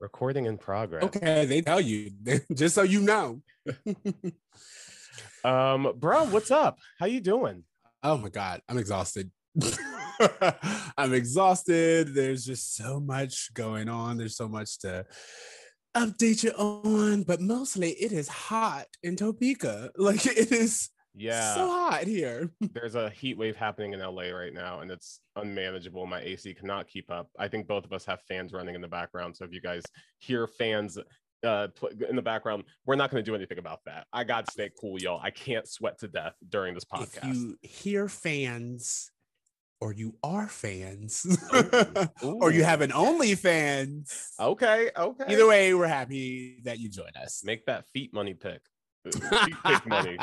Recording in progress. Okay, they tell you just so you know. Um, bro, what's up? How you doing? Oh my god, I'm exhausted. I'm exhausted. There's just so much going on. There's so much to update you on, but mostly it is hot in Topeka. Like it is Yeah. so hot here. there's a heat wave happening in LA right now, and it's unmanageable. My AC cannot keep up. I think both of us have fans running in the background. So if you guys hear fans uh in the background, we're not going to do anything about that. I got to stay cool, y'all. I can't sweat to death during this podcast. If podcast. you hear fans or you are fans Ooh. or you have an OnlyFans, okay, okay. either way, we're happy that you join us. make that feet money pick. Feet pick money.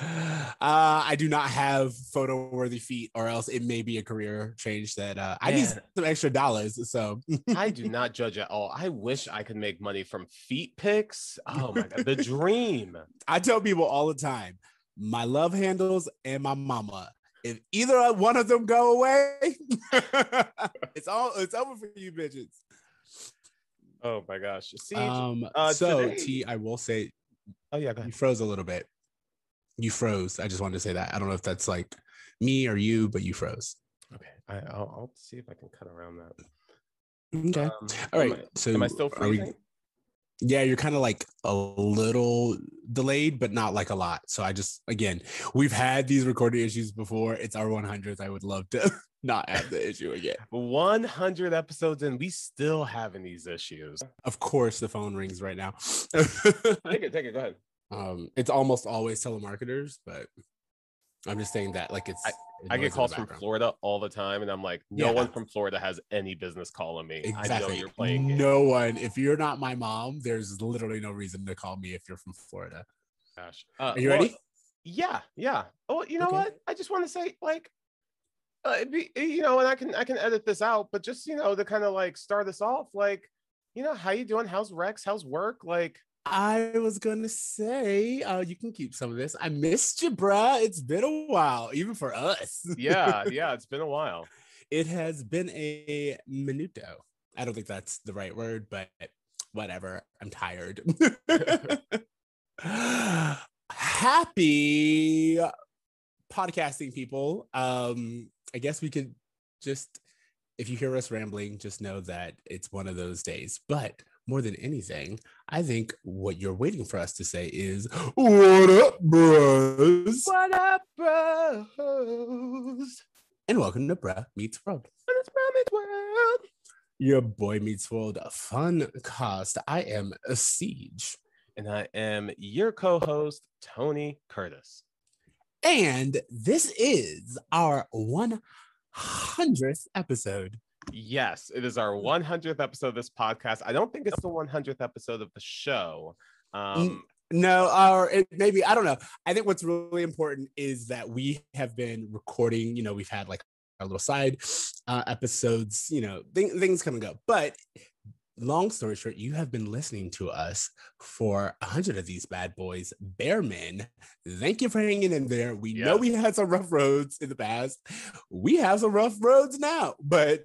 uh, I do not have photo worthy feet, or else it may be a career change that uh, I need some extra dollars. So I do not judge at all. I wish I could make money from feet picks. Oh my god, the dream. I tell people all the time, my love handles and my mama. If either one of them go away, it's all it's over for you bitches. Oh my gosh. See, Um, uh, so today- T, I will say oh yeah, go you froze a little bit. You froze. I just wanted to say that. I don't know if that's like me or you, but you froze. Okay, I, I'll, I'll see if I can cut around that. Okay. Um, All am. I- so am I still are we- freezing? Yeah, you're kind of like a little delayed, but not like a lot. So I just again, we've had these recording issues before. It's our 100th. I would love to not have the issue again. 100 episodes and we still having these issues. Of course, the phone rings right now. Take it, take it. Go ahead. um, it's almost always telemarketers, but I'm just saying that like it's. it I get calls from. Florida all the time, and I'm like, no Yeah. one from Florida has any business calling me. I know Exactly. you're playing. games. No one. If you're not my mom, there's literally no reason to call me if you're from Florida. Gosh. Uh, Are you well, ready? Yeah, yeah. Oh, you know Okay. what? I just want to say, like, uh, be, you know, and I can I can edit this out, but just you know, to kind of like start this off, like, you know, how you doing? How's Rex? How's work? Like, I was gonna say, uh, you can keep some of this. I missed you, bruh. It's been a while, even for us. yeah, yeah. It's been a while. it has been a minuto. I don't think that's the right word, but whatever. I'm tired. Happy podcasting people. Um, I guess we could just if you hear us rambling, just know that it's one of those days. But more than anything, I think what you're waiting for us to say is, What up, bros? What up, bros? And welcome to Bruh Meets World. And it's Promise World. Your boy meets world fun cast. I am a Ceej. And I am your co-host, Tony Curtis. And this is our 100th episode. Yes, it is our 100th episode of this podcast. I don't think it's the 100th episode of the show. Um, No, or it maybe I don't know. I think what's really important is that we have been recording. You know, we've had like our little side uh, episodes. You know, thing, things come and go. But long story short, you have been listening to us for a hundred of these bad boys, bear men. Thank you for hanging in there. We know we had some rough roads in the past. We have some rough roads now, but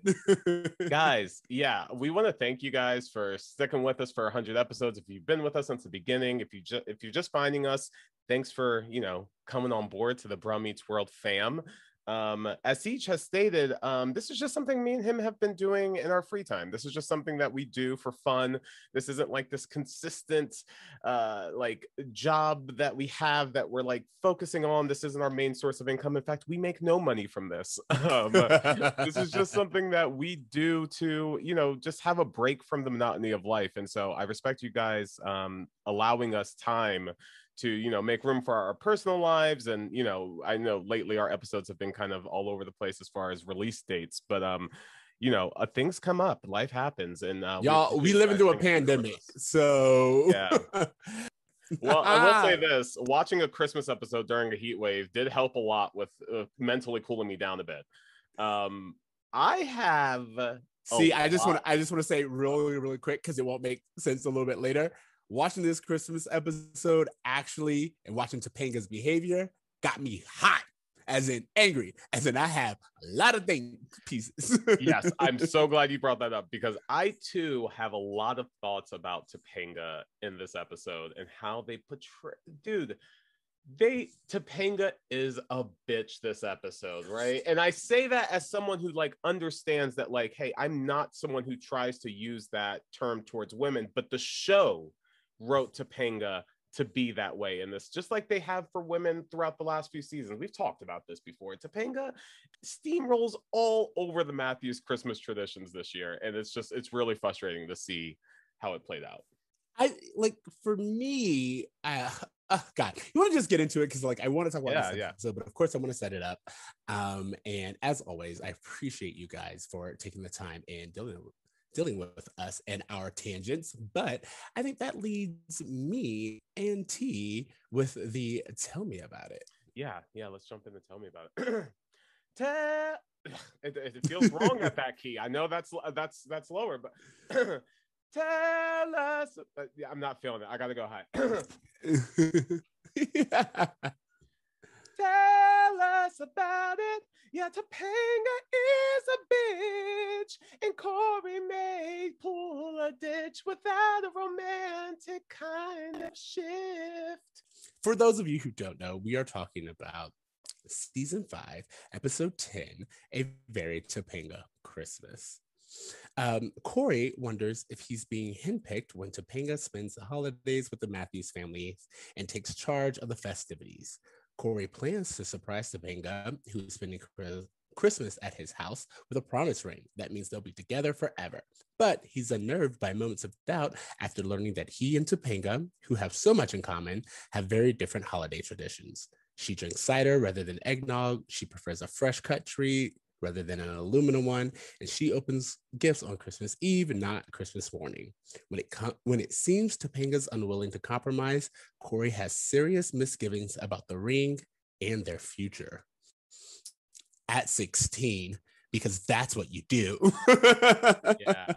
guys yeah we want to thank you guys for sticking with us for 100 episodes if you've been with us since the beginning if you just if you're just finding us thanks for you know coming on board to the Bruh Meets World fam um as Ceej has stated um this is just something me and him have been doing in our free time. This is just something that we do for fun. This isn't like this consistent uh like job that we have that we're like focusing on. This isn't our main source of income. In fact we make no money from this. Um this is just something that we do to you know just have a break from the monotony of life. And so i respect you guys um allowing us time to you know make room for our personal lives and you know i know lately our episodes have been kind of all over the place as far as release dates but um you know uh, things come up life happens and uh, y'all, we live guys into a hanging through with pandemic, so Yeah. well i will say this watching a christmas episode during a heat wave did help a lot with uh, mentally cooling me down a bit um i have See, I just want to I just want to say really, really quick because it won't make sense a little bit later. Watching this Christmas episode actually and watching Topanga's behavior got me hot, as in angry, as in I have a lot of things pieces. yes, I'm so glad you brought that up because I too have a lot of thoughts about Topanga in this episode and how they portray. Dude, they Topanga is a bitch this episode, right? And I say that as someone who like understands that, like, hey, I'm not someone who tries to use that term towards women, but the show wrote Topanga to be that way in this, just like they have for women throughout the last few seasons. We've talked about this before. Topanga steamrolls all over the Matthews Christmas traditions this year, and it's just it's really frustrating to see how it played out. I like for me, uh, God, you want to just get into it because like I want to talk about Yeah, this yeah. episode, but of course I want to set it up. Um, and as always, I appreciate you guys for taking the time and dealing dealing with us and our tangents. But I think that leads me and T with the tell me about it. Yeah, yeah. Let's jump in and tell me about it. Tell. It, it feels wrong at that key. I know that's that's that's lower, but tell us. uh, yeah, I'm not feeling it. I gotta go high. Tell us about it. Yeah, Topanga is a bitch, and Cory may pull a ditch without a romantic kind of shift. For those of you who don't know, we are talking about season five, episode 10, A Very Topanga Christmas. Um, Cory wonders if he's being handpicked when Topanga spends the holidays with the Matthews family and takes charge of the festivities. Cory plans to surprise Topanga, who's spending Christmas at his house, with a promise ring. That means they'll be together forever. But he's unnerved by moments of doubt after learning that he and Topanga, who have so much in common, have very different holiday traditions. She drinks cider rather than eggnog. She prefers a fresh cut tree rather than an aluminum one, and she opens gifts on Christmas Eve not Christmas morning. When it com- when it seems Topanga's unwilling to compromise, Cory has serious misgivings about the ring and their future. At 16, because that's what you do. yeah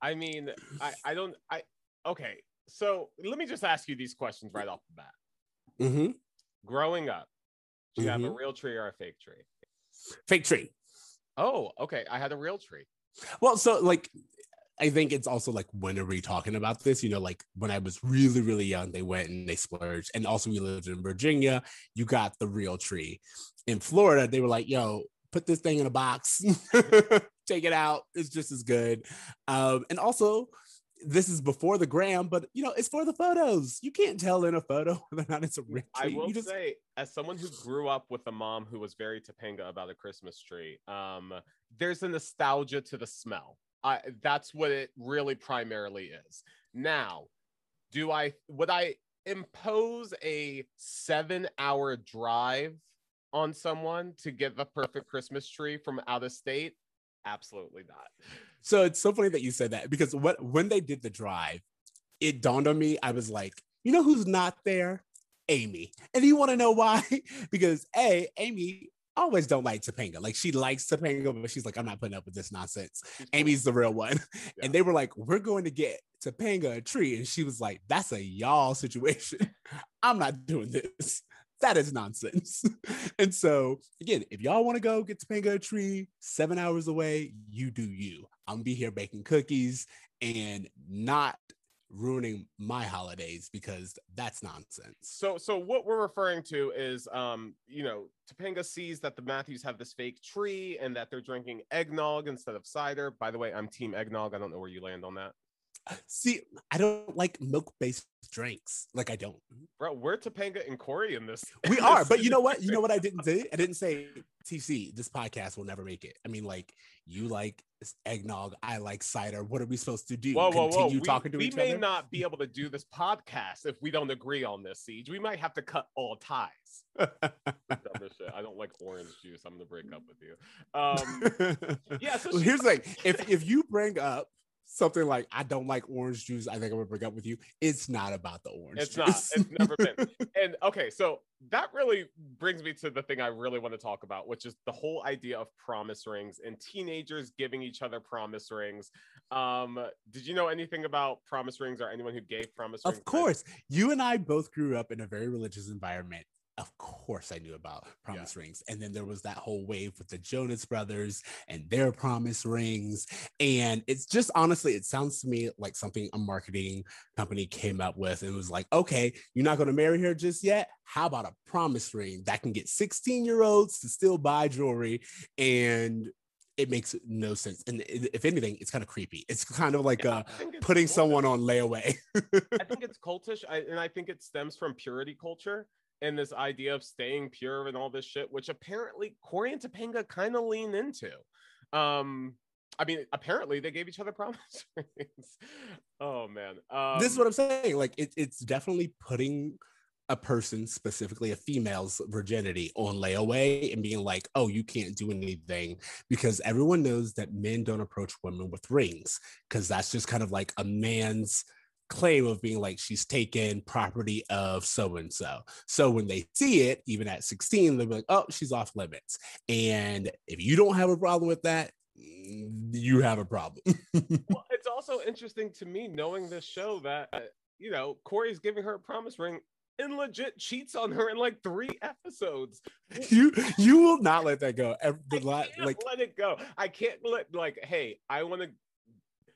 i mean i i don't i okay so let me just ask you these questions right off the bat hmm growing up do you have a Mhm. real tree or a fake tree Fake tree. Oh okay i had a real tree Well, so like I think it's also like when are we talking about this? You know, like when I was really, really young, they went and they splurged. And also we lived in Virginia, you got the real tree. In Florida, they were like, yo, put this thing in a box, take it out. It's just as good. Um, and also this is before the gram, but you know, it's for the photos. You can't tell in a photo whether or not it's a real i tree. will just say as someone who grew up with a mom who was very topanga about a christmas tree um there's a nostalgia to the smell I, that's what it really primarily is now do i would i impose a seven hour drive on someone to get the perfect christmas tree from out of state absolutely not So it's so funny that you said that because what when they did the drive, it dawned on me. I was like, you know who's not there? Amy. And you want to know why? because A, Amy always don't like Topanga. Like she likes Topanga, but she's like, I'm not putting up with this nonsense. Amy's the real one. Yeah. And they were like, we're going to get Topanga a tree. And she was like, that's a y'all situation. I'm not doing this. That is nonsense. and so, again, if y'all want to go get Topanga a tree seven hours away, you do you. I'm gonna be here baking cookies and not ruining my holidays because that's nonsense. So, so what we're referring to is, um, you know, Topanga sees that the Matthews have this fake tree and that they're drinking eggnog instead of cider. By the way, I'm team eggnog. I don't know where you land on that, See, I don't like milk-based drinks. Like I don't. bro. We're Topanga and Cory in this. We are, but you know what? You know what I didn't say? I didn't say TC. This podcast will never make it. I mean, like you like eggnog, I like cider. What are we supposed to do? Whoa, whoa, whoa! Continue We, talking to we each may other? not be able to do this podcast if we don't agree on this. Ceej, we might have to cut all ties. Dumb as shit. I don't like orange juice. I'm gonna break up with you. Um, yeah. So Well, here's the thing: if if you bring up something like I don't like orange juice. I think I'm gonna break up with you. It's not about the orange. It's juice. not. It's never been. And okay, so that really brings me to the thing I really want to talk about, which is the whole idea of promise rings and teenagers giving each other promise rings. Um, did you know anything about promise rings or anyone who gave promise rings? of course, you and I both grew up in a very religious environment. Of course, I knew about promise rings. And then there was that whole wave with the Jonas brothers and their promise rings. And it's just honestly, it sounds to me like something a marketing company came up with and was like, okay, you're not going to marry her just yet. How about a promise ring that can get 16 year olds to still buy jewelry? And it makes no sense. And if anything, it's kind of creepy. It's kind of like Yeah, uh, I think it's putting cultish. someone on layaway. I think it's cultish, I, and I think it stems from purity culture and this idea of staying pure and all this shit, which apparently Cory and Topanga kind of lean into. Um, I mean, apparently they gave each other promise rings. Oh man, um, this is what I'm saying. Like it, it's definitely putting a person, specifically a female's virginity, on layaway and being like, "Oh, you can't do anything," because everyone knows that men don't approach women with rings, because that's just kind of like a man's claim of being like she's taken property of so and so. So when they see it, even at 16, they'll be like, "Oh, she's off limits." And if you don't have a problem with that, mm, you have a problem. well, it's also interesting to me knowing this show that uh, you know Cory's giving her a promise ring and legit cheats on her in like three episodes. you you will not let that go. Ev- I can't like let it go. I can't let like, hey, I want to.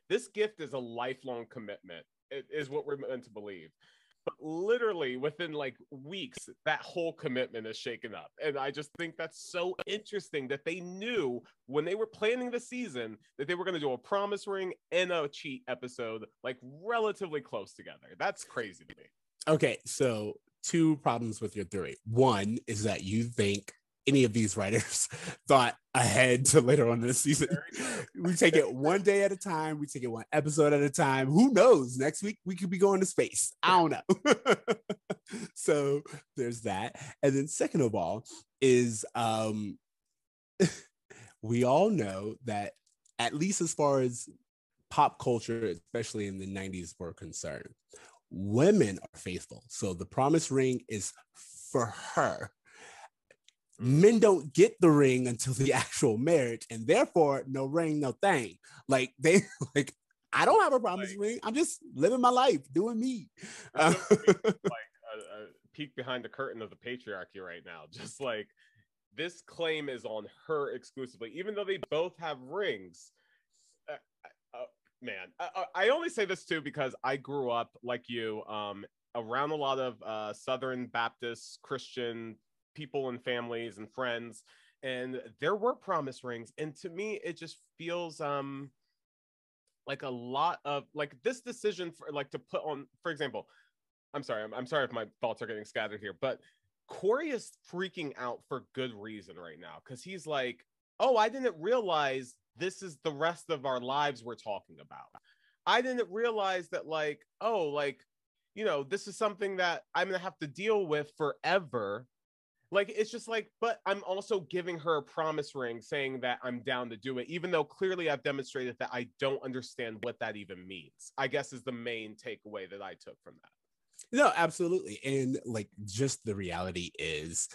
This gift is a lifelong commitment. Is what we're meant to believe. But literally within like weeks, that whole commitment is shaken up, and I just think that's so interesting that they knew when they were planning the season that they were going to do a promise ring and a cheat episode like relatively close together. That's crazy to me. okay, so two problems with your theory. One is that you think any of these writers thought ahead to later on in the season. we take it one day at a time. We take it one episode at a time. Who knows? Next week we could be going to space. I don't know. so there's that. And then second of all is um we all know that at least as far as pop culture, especially in the 90s, were concerned, women are faithful. So the promise ring is for her. Men don't get the ring until the actual marriage, and therefore, no ring, no thing. Like they like, I don't have a promise Like- ring. I'm just living my life, doing me. Uh, like a, a peek behind the curtain of the patriarchy right now. Just like this claim is on her exclusively, even though they both have rings. Uh, uh, man, I, I- I only say this too because I grew up like you, um, around a lot of uh, Southern Baptist Christian people and families and friends, and there were promise rings, and to me, it just feels um like a lot of like this decision for like to put on, for example. I'm sorry. I'm, I'm sorry if my thoughts are getting scattered here, but Cory is freaking out for good reason right now because he's like, oh, I didn't realize this is the rest of our lives we're talking about. I didn't realize that, like, oh, like, you know, this is something that I'm to have to deal with forever. Like, it's just like, but I'm also giving her a promise ring saying that I'm down to do it, even though clearly I've demonstrated that I don't understand what that even means, I guess is the main takeaway that I took from that. No, absolutely. And like just the reality is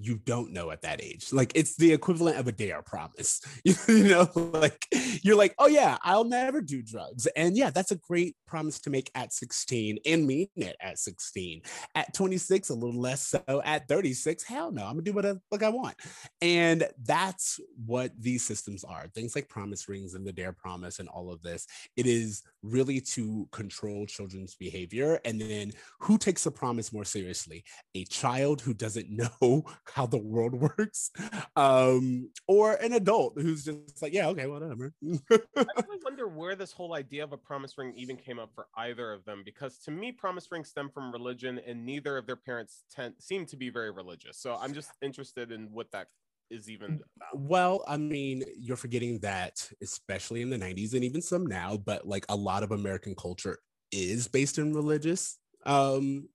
you don't know at that age. Like it's the equivalent of a dare promise. You know, like you're like, oh yeah, I'll never do drugs. And yeah, that's a great promise to make at 16 and mean it at 16. At 26, a little less so. At 36, hell no, I'm gonna do what I, like I want. And that's what these systems are. Things like promise rings and the dare promise and all of this. It is really to control children's behavior. And then who takes the promise more seriously? A child who doesn't know how the world works, um, or an adult who's just like, yeah, okay, whatever. I really wonder where this whole idea of a promise ring even came up for either of them, because to me, promise rings stem from religion, and neither of their parents tend seem to be very religious. So I'm just interested in what that is even about. Well, I mean, you're forgetting that, especially in the 90s and even some now, but like a lot of American culture is based in religious um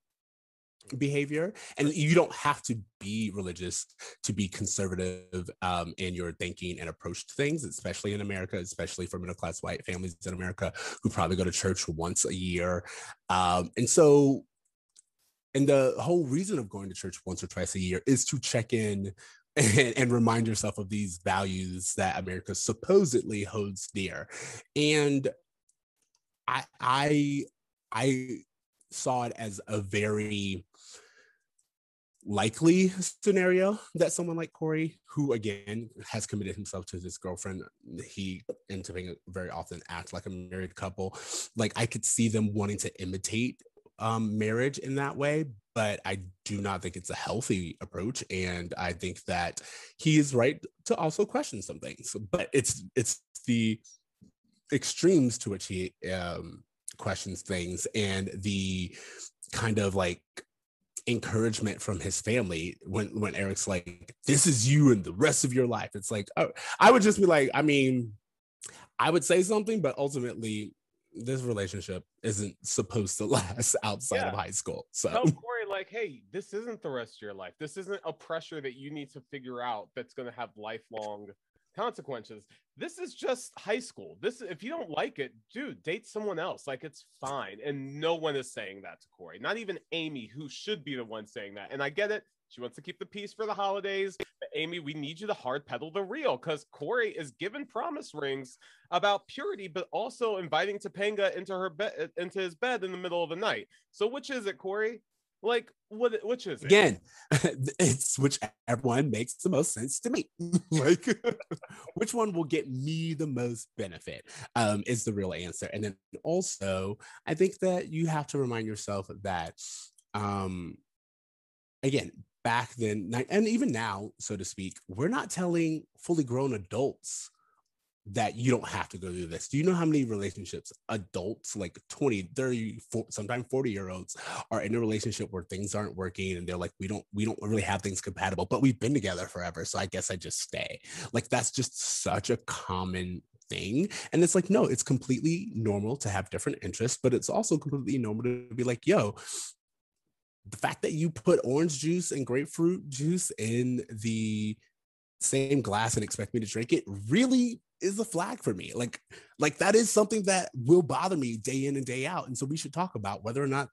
behavior and you don't have to be religious to be conservative um, in your thinking and approach to things especially in america especially for middle class white families in america who probably go to church once a year um, and so and the whole reason of going to church once or twice a year is to check in and, and, remind yourself of these values that America supposedly holds dear. And I I I saw it as a very likely scenario that someone like Cory, who again has committed himself to his girlfriend, he and Topanga very often act like a married couple. Like I could see them wanting to imitate um, marriage in that way, but I do not think it's a healthy approach. And I think that he is right to also question some things. But it's it's the extremes to which he um, questions things and the kind of like encouragement from his family when when Eric's like, "This is you and the rest of your life." It's like, oh, I would just be like, I mean, I would say something, but ultimately, this relationship isn't supposed to last outside yeah. of high school. So tell Cory, like, hey, this isn't the rest of your life. This isn't a pressure that you need to figure out that's going to have lifelong consequences. This is just high school. This if you don't like it, dude, date someone else. Like it's fine. And no one is saying that to Cory. Not even Amy, who should be the one saying that. And I get it. She wants to keep the peace for the holidays. But Amy, we need you to hard pedal the real because Cory is given promise rings about purity, but also inviting Topanga into her bed into his bed in the middle of the night. So which is it, Cory? Like what? Which is it? again? It's whichever one makes the most sense to me. like which one will get me the most benefit um, is the real answer. And then also, I think that you have to remind yourself that, um, again, back then, and even now, so to speak, we're not telling fully grown adults that you don't have to go through this. Do you know how many relationships adults, like 20, 30, 40, sometimes 40 year olds, are in a relationship where things aren't working and they're like, we don't, we don't really have things compatible, but we've been together forever. So I guess I just stay. Like that's just such a common thing. And it's like, no, it's completely normal to have different interests, but it's also completely normal to be like, yo, the fact that you put orange juice and grapefruit juice in the same glass and expect me to drink it really is a flag for me. Like, like that is something that will bother me day in and day out. And so we should talk about whether or not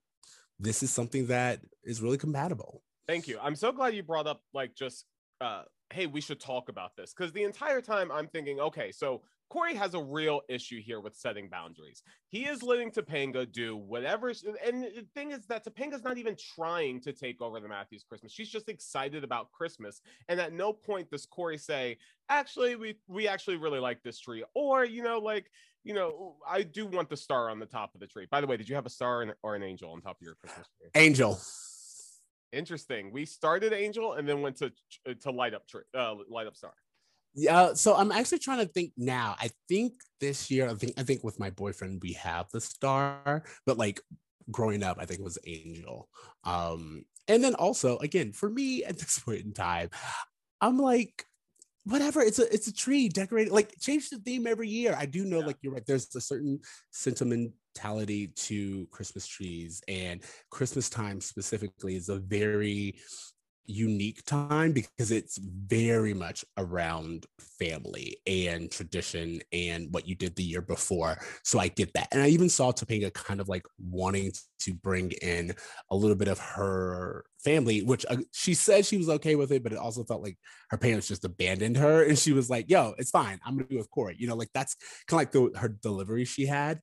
this is something that is really compatible. Thank you. I'm so glad you brought up like just uh hey, we should talk about this. Because the entire time I'm thinking, okay, so Cory has a real issue here with setting boundaries. He is letting Topanga do whatever. And the thing is that Topanga's not even trying to take over the Matthews Christmas. She's just excited about Christmas. And at no point does Cory say, actually, we we actually really like this tree. Or, you know, like, you know, I do want the star on the top of the tree. By the way, did you have a star or an angel on top of your Christmas tree? Angel. Interesting. We started angel and then went to to light up tree, uh, light up star. Yeah, so I'm actually trying to think now. I think this year, I think I think with my boyfriend we have the star, but like growing up, I think it was Angel. Um, and then also again for me at this point in time, I'm like, whatever. It's a it's a tree decorated. Like change the theme every year. I do know, yeah. like you're right. There's a certain sentimentality to Christmas trees, and Christmas time specifically is a very unique time because it's very much around family and tradition and what you did the year before. So I get that. And I even saw Topanga kind of like wanting to bring in a little bit of her family, which uh, she said she was okay with it, but it also felt like her parents just abandoned her. And she was like, yo, it's fine. I'm going to it with Cory. You know, like that's kind of like the, her delivery she had.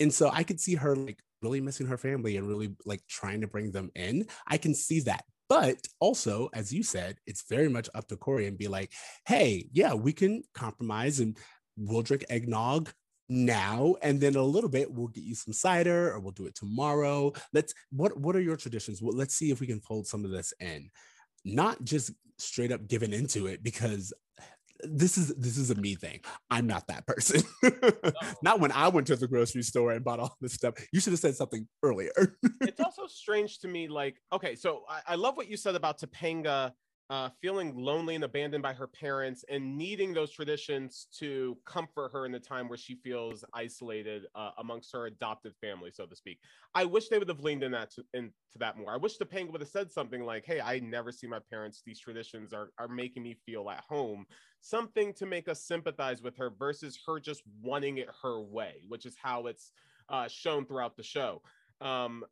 And so I could see her like really missing her family and really like trying to bring them in. I can see that. But also, as you said, it's very much up to Cory and be like, hey, yeah, we can compromise and we'll drink eggnog now and then a little bit we'll get you some cider or we'll do it tomorrow. Let's what what are your traditions? Well, let's see if we can fold some of this in. Not just straight up giving into it because this is this is a me thing. I'm not that person. not when I went to the grocery store and bought all this stuff. You should have said something earlier. it's also strange to me, like, okay, so I, I love what you said about Topanga uh, feeling lonely and abandoned by her parents and needing those traditions to comfort her in the time where she feels isolated uh, amongst her adopted family, so to speak. I wish they would have leaned in that to, into that more. I wish Topanga would have said something like, "Hey, I never see my parents. These traditions are are making me feel at home." Something to make us sympathize with her versus her just wanting it her way, which is how it's uh, shown throughout the show. Um,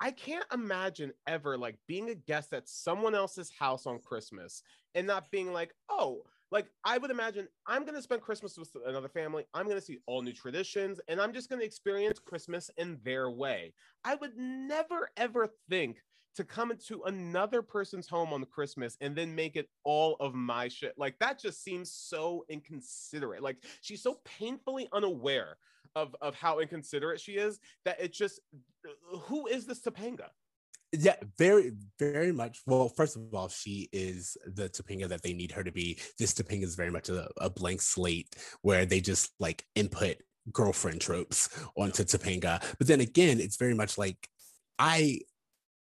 I can't imagine ever like being a guest at someone else's house on Christmas and not being like, oh, like I would imagine I'm going to spend Christmas with another family. I'm going to see all new traditions and I'm just going to experience Christmas in their way. I would never ever think to come into another person's home on Christmas and then make it all of my shit. Like that just seems so inconsiderate. Like she's so painfully unaware of of how inconsiderate she is that it just who is this Topanga? Yeah, very, very much. Well, first of all, she is the Topanga that they need her to be. This Topanga is very much a, a blank slate where they just like input girlfriend tropes onto Topanga. But then again, it's very much like I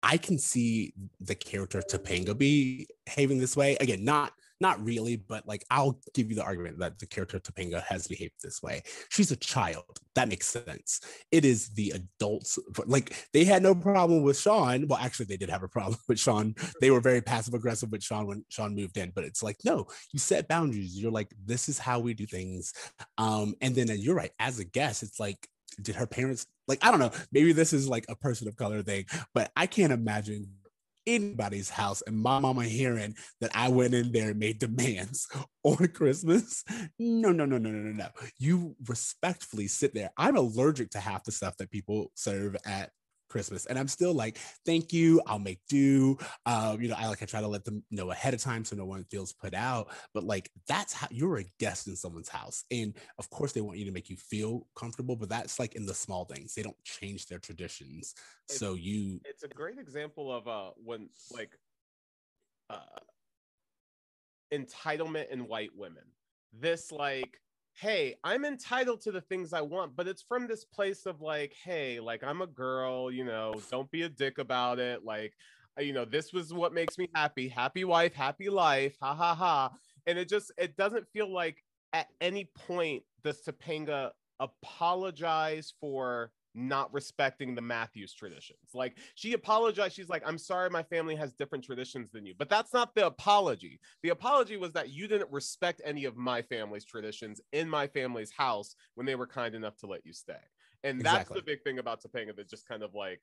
I can see the character Topanga be behaving this way. Again, not not really, but like I'll give you the argument that the character Topanga has behaved this way. She's a child. That makes sense. It is the adults. Like they had no problem with Shawn. Well, actually, they did have a problem with Shawn. They were very passive aggressive with Shawn when Shawn moved in. But it's like, no, you set boundaries. You're like, this is how we do things. Um, and then uh, you're right. As a guest, it's like did her parents like i don't know maybe this is like a person of color thing but i can't imagine anybody's house and my mama hearing that I went in there and made demands on Christmas. No, no, no, no, no, no, no. You respectfully sit there. I'm allergic to half the stuff that people serve at Christmas. And I'm still like, thank you. I'll make do. Um, you know, I like I try to let them know ahead of time so no one feels put out. But like that's how you're a guest in someone's house. And of course they want you to make you feel comfortable, but that's like in the small things. They don't change their traditions. It's, so you it's a great example of uh when like uh entitlement in white women. This like hey, I'm entitled to the things I want, but it's from this place of like, hey, like I'm a girl, you know, don't be a dick about it. Like, uh, you know, this was what makes me happy. Happy wife, happy life. Ha ha ha. And it just it doesn't feel like at any point does Topanga apologize for not respecting the Matthews traditions. Like she apologized. She's like, I'm sorry, my family has different traditions than you. But that's not the apology. The apology was that you didn't respect any of my family's traditions in my family's house when they were kind enough to let you stay. And exactly. that's the big thing about Topanga that just kind of like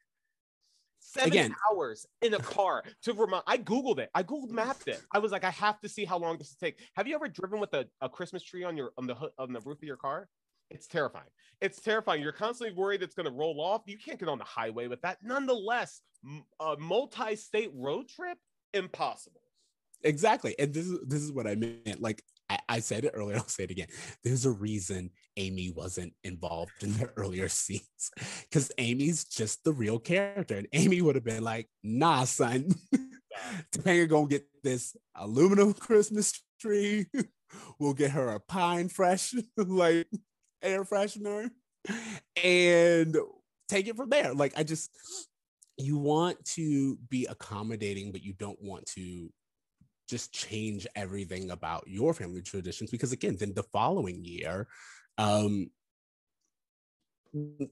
seven Again. hours in a car to Vermont. I Googled it. I Googled mapped it. I was like, I have to see how long this will take. Have you ever driven with a, a Christmas tree on your on the on the roof of your car? It's terrifying. It's terrifying. You're constantly worried it's going to roll off. You can't get on the highway with that. Nonetheless, a multi-state road trip impossible. Exactly, and this is this is what I meant. Like I, I said it earlier, I'll say it again. There's a reason Amy wasn't involved in the earlier scenes because Amy's just the real character, and Amy would have been like, "Nah, son, Topanga gonna get this aluminum Christmas tree. we'll get her a pine fresh, like." Air freshener and take it from there. Like I just you want to be accommodating, but you don't want to just change everything about your family traditions because again, then the following year, um,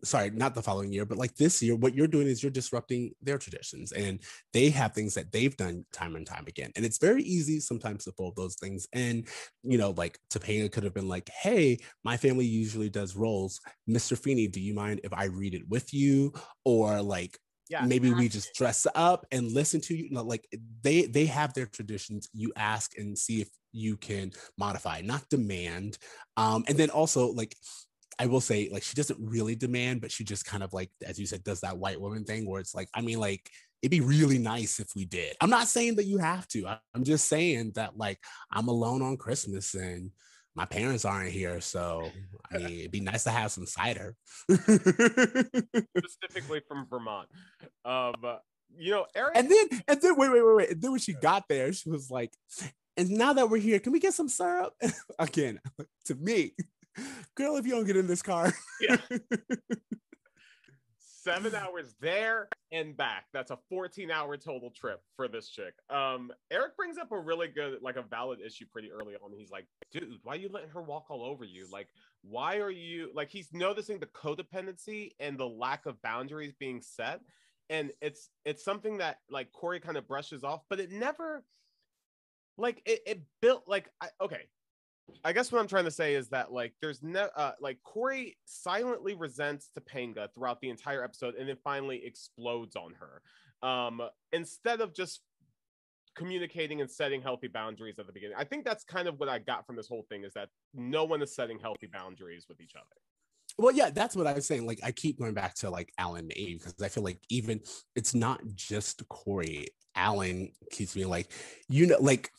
sorry, not the following year, but like this year, what you're doing is you're disrupting their traditions and they have things that they've done time and time again. And it's very easy sometimes to fold those things. And, you know, like Topanga could have been like, hey, my family usually does roles. Mr. Feeny, do you mind if I read it with you? Or like, yeah, maybe we just dress up and listen to you. you know, like they they have their traditions. You ask and see if you can modify, not demand. Um, and then also like I will say, like, she doesn't really demand, but she just kind of like, as you said, does that white woman thing where it's like, I mean, like, it'd be really nice if we did. I'm not saying that you have to. I'm just saying that, like, I'm alone on Christmas and my parents aren't here. So, I mean, it'd be nice to have some cider. Specifically from Vermont. Um, you know, Eric. And then, and then, wait, wait, wait, wait. And then when she got there, she was like, and now that we're here, can we get some syrup? Again, to me, girl, if you don't get in this car. yeah. seven hours there and back. That's a 14 hour total trip for this chick. Um, Eric brings up a really good, like a valid issue pretty early on. He's like, dude, why are you letting her walk all over you? Like, why are you like he's noticing the codependency and the lack of boundaries being set. And it's it's something that like Cory kind of brushes off, but it never like it, it built like I, okay I guess what I'm trying to say is that like there's no uh, like Cory silently resents Topanga throughout the entire episode and then finally explodes on her. Um, instead of just communicating and setting healthy boundaries at the beginning. I think that's kind of what I got from this whole thing is that no one is setting healthy boundaries with each other. Well, yeah, that's what I was saying. Like, I keep going back to like Alan Eve because I feel like even it's not just Cory. Alan keeps being like, you know, like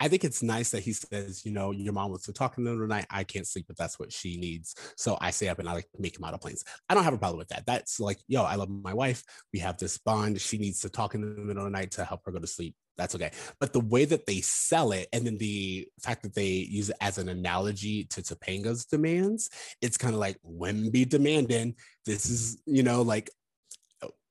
I think it's nice that he says, you know, your mom wants to talk the the night. I can't sleep, but that's what she needs. So I stay up and I like make him out of planes. I don't have a problem with that. That's like, yo, I love my wife. We have this bond. She needs to talk in the middle of the night to help her go to sleep. That's okay. But the way that they sell it, and then the fact that they use it as an analogy to Topanga's demands, it's kind of like women be demanding. This is, you know, like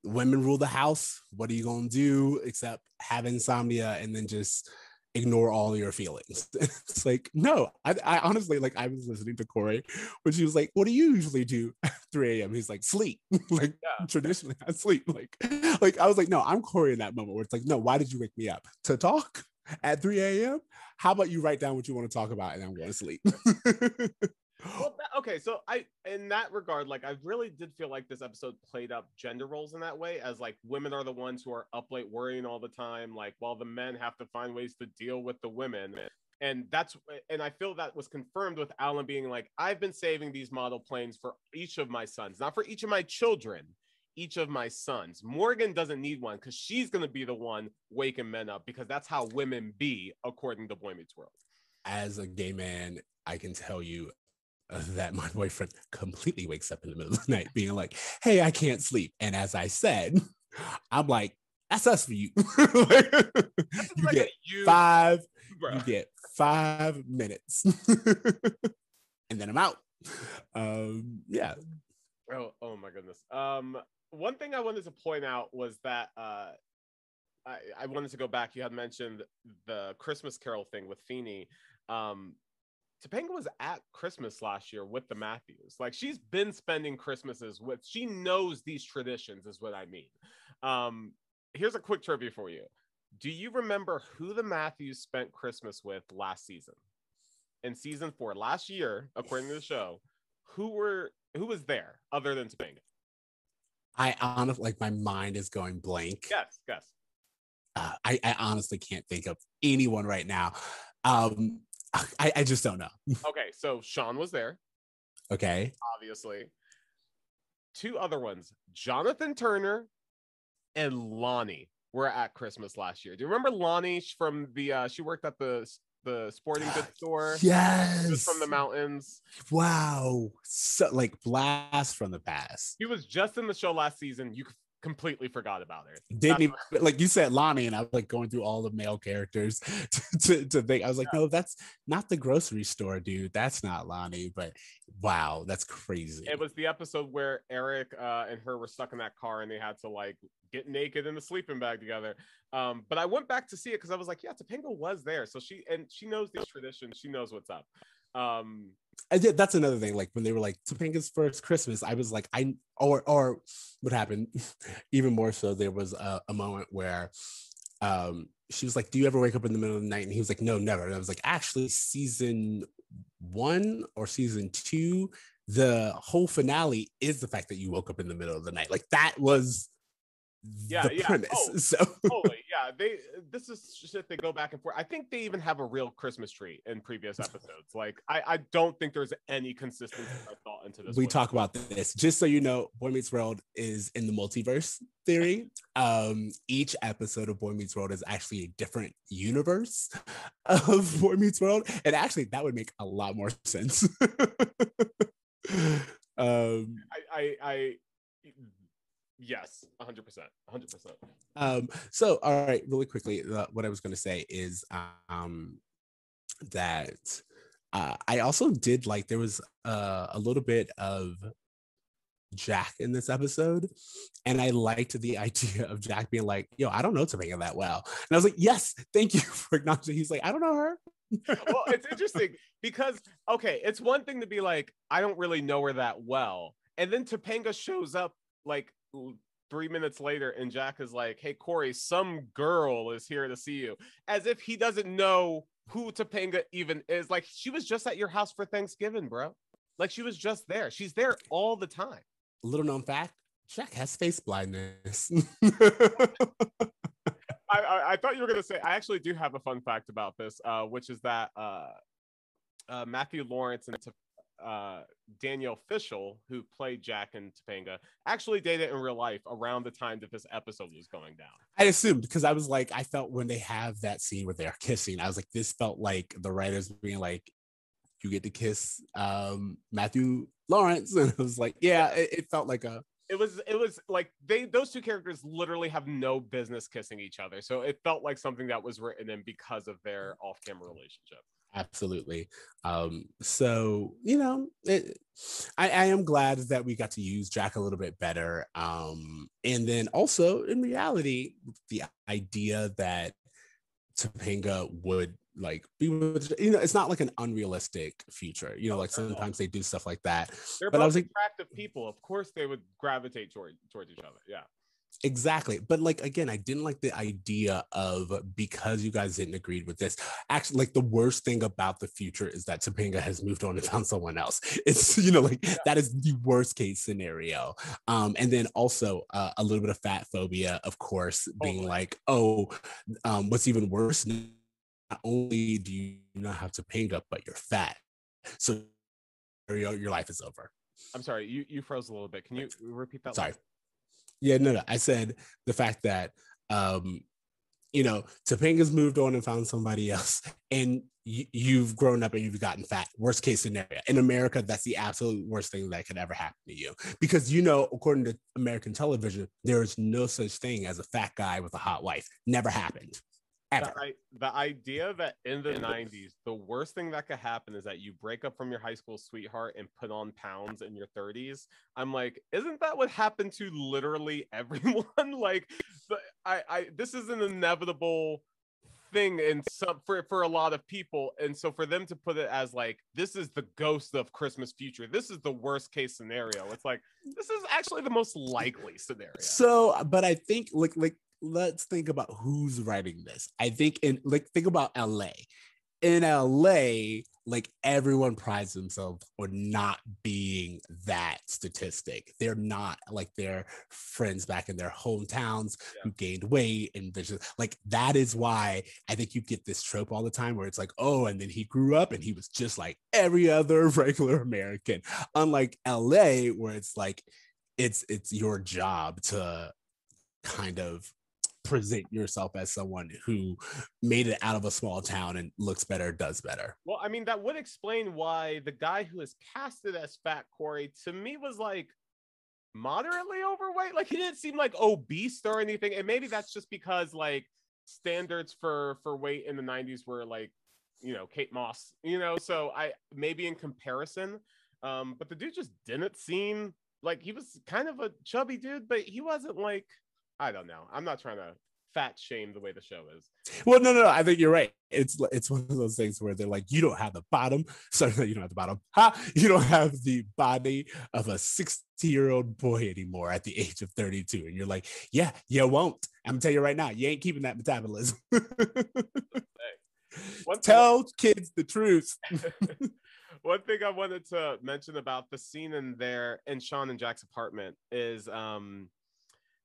women rule the house. What are you gonna do except have insomnia and then just ignore all your feelings. it's like, no, I, I, honestly like I was listening to Cory when she was like, What do you usually do at 3 a.m.? He's like, sleep. like yeah. traditionally I sleep. Like, like I was like, no, I'm Cory in that moment where it's like, no, why did you wake me up? To talk at 3 a.m. How about you write down what you want to talk about and I'm going to sleep? Well, that, okay, so I, in that regard, like I really did feel like this episode played up gender roles in that way, as like women are the ones who are up late worrying all the time, like while the men have to find ways to deal with the women. And that's, and I feel that was confirmed with Alan being like, I've been saving these model planes for each of my sons, not for each of my children, each of my sons. Morgan doesn't need one because she's going to be the one waking men up because that's how women be, according to Boy Meets World. As a gay man, I can tell you that my boyfriend completely wakes up in the middle of the night being like, hey, I can't sleep. And as I said, I'm like, that's us for you. you like get you, five, bro. you get five minutes. and then I'm out. Um, yeah. Oh, oh my goodness. Um, one thing I wanted to point out was that uh I, I wanted to go back. You had mentioned the Christmas Carol thing with Feeny. Um, Topanga was at Christmas last year with the Matthews. Like she's been spending Christmases with. She knows these traditions, is what I mean. Um, here's a quick trivia for you. Do you remember who the Matthews spent Christmas with last season? In season four, last year, according to the show, who were who was there other than Topanga? I honestly like my mind is going blank. Yes, yes. Uh, I, I honestly can't think of anyone right now. Um, I, I just don't know. okay, so Shawn was there. Okay. Obviously. Two other ones, Jonathan Turner and Lonnie were at Christmas last year. Do you remember Lani from the uh she worked at the the sporting goods store? Yes. from the mountains. Wow. So like blast from the past. He was just in the show last season. You completely forgot about her. Didn't even, like you said Lonnie, and I was like going through all the male characters to, to, to think. I was like, yeah. no, that's not the grocery store dude. That's not Lonnie. But wow, that's crazy. It was the episode where Eric uh, and her were stuck in that car, and they had to like get naked in the sleeping bag together. Um, but I went back to see it because I was like, yeah, Topanga was there, so she and she knows these traditions. She knows what's up. Um, I did, that's another thing. Like when they were like Topanga's first Christmas, I was like, I or or what happened even more so. There was a, a, moment where um she was like, "Do you ever wake up in the middle of the night?" And he was like, "No, never." And I was like, "Actually, season one or season two, the whole finale is the fact that you woke up in the middle of the night. Like that was." yeah, the yeah. premise. Oh, so totally, yeah. They this is shit they go back and forth. I think they even have a real Christmas tree in previous episodes. Like I, I don't think there's any consistency thought into this. We one. talk about this just so you know. Boy Meets World is in the multiverse theory. Um, each episode of Boy Meets World is actually a different universe of Boy Meets World, and actually that would make a lot more sense. um, I, I, I Yes, 100%. 100%. Um, so, all right, really quickly, uh, what I was going to say is um, that uh, I also did like there was uh, a little bit of Jack in this episode. And I liked the idea of Jack being like, yo, I don't know Topanga that well. And I was like, yes, thank you for acknowledging. He's like, I don't know her. well, it's interesting because okay, it's one thing to be like, I don't really know her that well, and then Topanga shows up like three minutes later, and Jack is like, "Hey, Cory, some girl is here to see you," as if he doesn't know who Topanga even is. Like she was just at your house for Thanksgiving, bro. Like she was just there. She's there all the time. Little known fact Jack has face blindness. I, I, I thought you were gonna say I actually do have a fun fact about this, uh, which is that uh, uh, Matthew Lawrence and uh, Danielle Fishel, who played Jack and Topanga, actually dated in real life around the time that this episode was going down. I assumed because I was like, I felt when they have that scene where they're kissing, I was like, this felt like the writers being like, you get to kiss um, Matthew Lawrence. And I was like, yeah, it, it felt like a it was it was like they those two characters literally have no business kissing each other so it felt like something that was written in because of their off-camera relationship absolutely. Um so you know it, I, I am glad that we got to use jack a little bit better um and then also in reality the idea that topanga would like be with you know it's not like an unrealistic future you know like sometimes they do stuff like that they're But I both was like- attractive people. Of course they would gravitate toward towards each other. Yeah Exactly. But like again, I didn't like the idea of because you guys didn't agree with this. Actually, like the worst thing about the future is that Topanga has moved on and found someone else. It's you know, like that is the worst case scenario. Um, and then also uh, a little bit of fat phobia, of course, being Totally. like, oh, um, what's even worse, not only do you not have Topanga, but you're fat. So your, your life is over. i'm sorry you you froze a little bit can you repeat that Sorry. last- Yeah, no, no. I said the fact that um, you know, Topanga's moved on and found somebody else, and you, you've grown up and you've gotten fat. Worst case scenario in America, that's the absolute worst thing that could ever happen to you because you know, according to American television, there is no such thing as a fat guy with a hot wife. Never happened, ever. the, I, the idea that in the 90s the worst thing that could happen is that you break up from your high school sweetheart and put on pounds in your 30s i'm like isn't that what happened to literally everyone? Like the, I, I this is an inevitable thing in some for, for a lot of people. And so for them to put it as like this is the ghost of christmas future. This is the worst case scenario. It's like this is actually the most likely scenario. So, but I think like like let's think about who's writing this. I think in like think about LA. In LA, like everyone prides themselves on not being that statistic. They're not like their friends back in their hometowns who gained weight and just like that is why I think you get this trope all the time where it's like, oh, and then he grew up and he was just like every other regular American. Unlike LA, where it's like it's it's your job to kind of present yourself as someone who made it out of a small town and looks better, does better. Well, I mean, that would explain why the guy who is casted as Fat Cory to me was like moderately overweight. Like he didn't seem like obese or anything. And maybe that's just because like standards for for weight in the 90s were like, you know, Kate Moss, you know, so I maybe in comparison. Um, but the dude just didn't seem like he was kind of a chubby dude, but he wasn't like, I don't know. I'm not trying to fat shame the way the show is. Well, no, no, no. I think you're right. It's it's one of those things where they're like, you don't have the bottom. Sorry, you don't have the bottom. Ha! You don't have the body of a 60 year old boy anymore at the age of 32. And you're like, yeah, you won't. I'm gonna tell you right now, you ain't keeping that metabolism. Tell kids the truth. One thing I wanted to mention about the scene in there in Shawn and Jack's apartment is um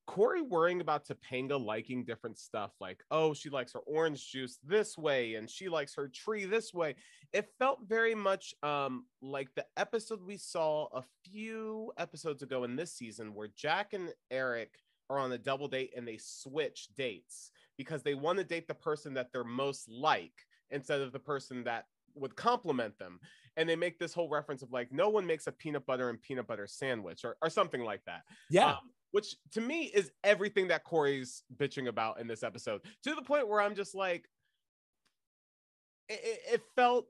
Cory worrying about Topanga liking different stuff, like, oh, she likes her orange juice this way and she likes her tree this way. It felt very much um like the episode we saw a few episodes ago in this season where Jack and Eric are on a double date and they switch dates because they want to date the person that they're most like instead of the person that would compliment them and they make this whole reference of like no one makes a peanut butter and peanut butter sandwich or, or something like that Yeah. um, which to me is everything that cory's bitching about in this episode to the point where i'm just like it, it- it felt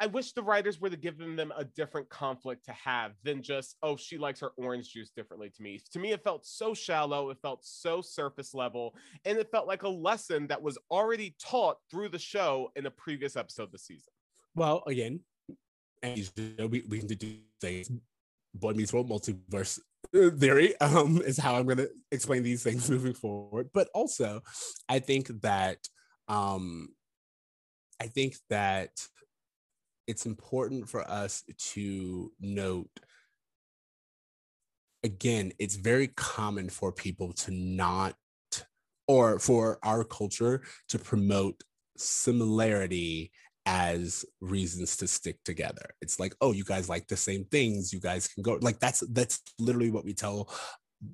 I wish the writers would have given them a different conflict to have than just, oh, she likes her orange juice differently to me. To me, it felt so shallow, it felt so surface level, and it felt like a lesson that was already taught through the show in a previous episode this season. Well, again, we, we can do things. Boy Meets World multiverse theory um, is how I'm going to explain these things moving forward. But also, I think that um, I think that it's important for us to note again, it's very common for people to not, or for our culture to promote similarity as reasons to stick together. It's like, oh, you guys like the same things. You guys can go. Like that's that's literally what we tell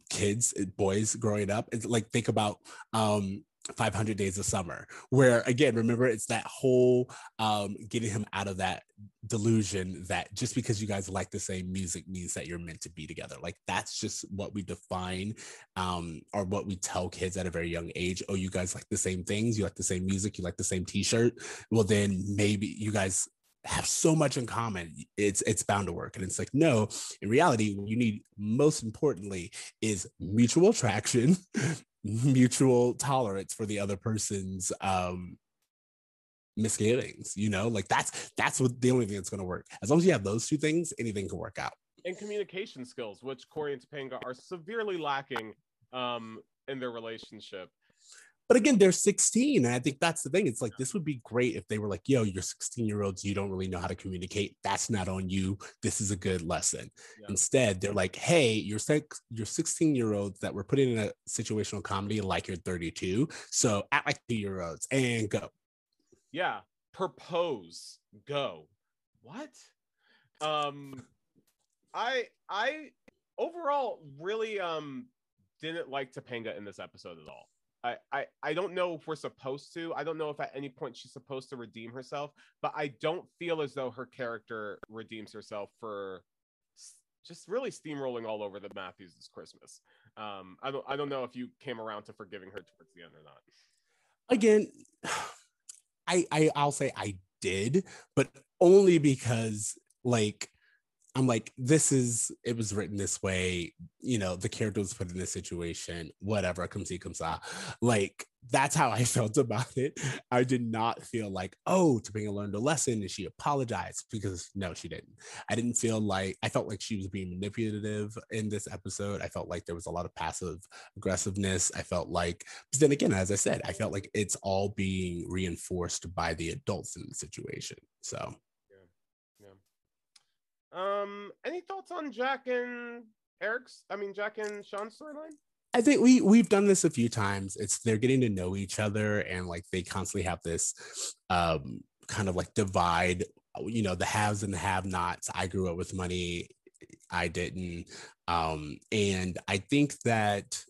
kids, boys growing up. It's like think about um 500 days of summer where again remember it's that whole um getting him out of that delusion that just because you guys like the same music means that you're meant to be together. Like that's just what we define um or what we tell kids at a very young age oh you guys like the same things. You like the same music. You like the same t-shirt. Well then maybe you guys have so much in common. It's it's bound to work. And it's like no in reality what you need most importantly is mutual attraction mutual tolerance for the other person's um misgivings you know? Like that's that's what the only thing that's going to work. As long as you have those two things anything can work out. And communication skills which cory and topanga are severely lacking um in their relationship but again, they're 16. And I think that's the thing. It's like, this would be great if they were like, yo, you're 16 year olds. You don't really know how to communicate. That's not on you. This is a good lesson. Yeah. Instead, they're like, hey, you're, six, you're 16 year olds that were put in a situational comedy like you're 32. So act like two year olds and go. Yeah. Propose. Go. What? Um, I, I overall really um didn't like Topanga in this episode at all. I, I I don't know if we're supposed to. I don't know if at any point she's supposed to redeem herself, but I don't feel as though her character redeems herself for just really steamrolling all over the Matthews this Christmas. Um, I don't I don't know if you came around to forgiving her towards the end or not. Again, I, I I'll say I did, but only because like I'm like, this is it was written this way, you know, the character was put in this situation, whatever, come see, come saw. Like, that's how I felt about it. I did not feel like, oh, Topanga learned a lesson and she apologized because no, she didn't. I didn't feel like I felt like she was being manipulative in this episode. I felt like there was a lot of passive aggressiveness. I felt like, but then again, as I said, I felt like it's all being reinforced by the adults in the situation. So um, any thoughts on Jack and Eric's? I mean, Jack and Shawn's storyline. I think we we've done this a few times. It's they're getting to know each other and like they constantly have this um kind of like divide, you know, the haves and the have-nots. I grew up with money, I didn't. Um, and I think that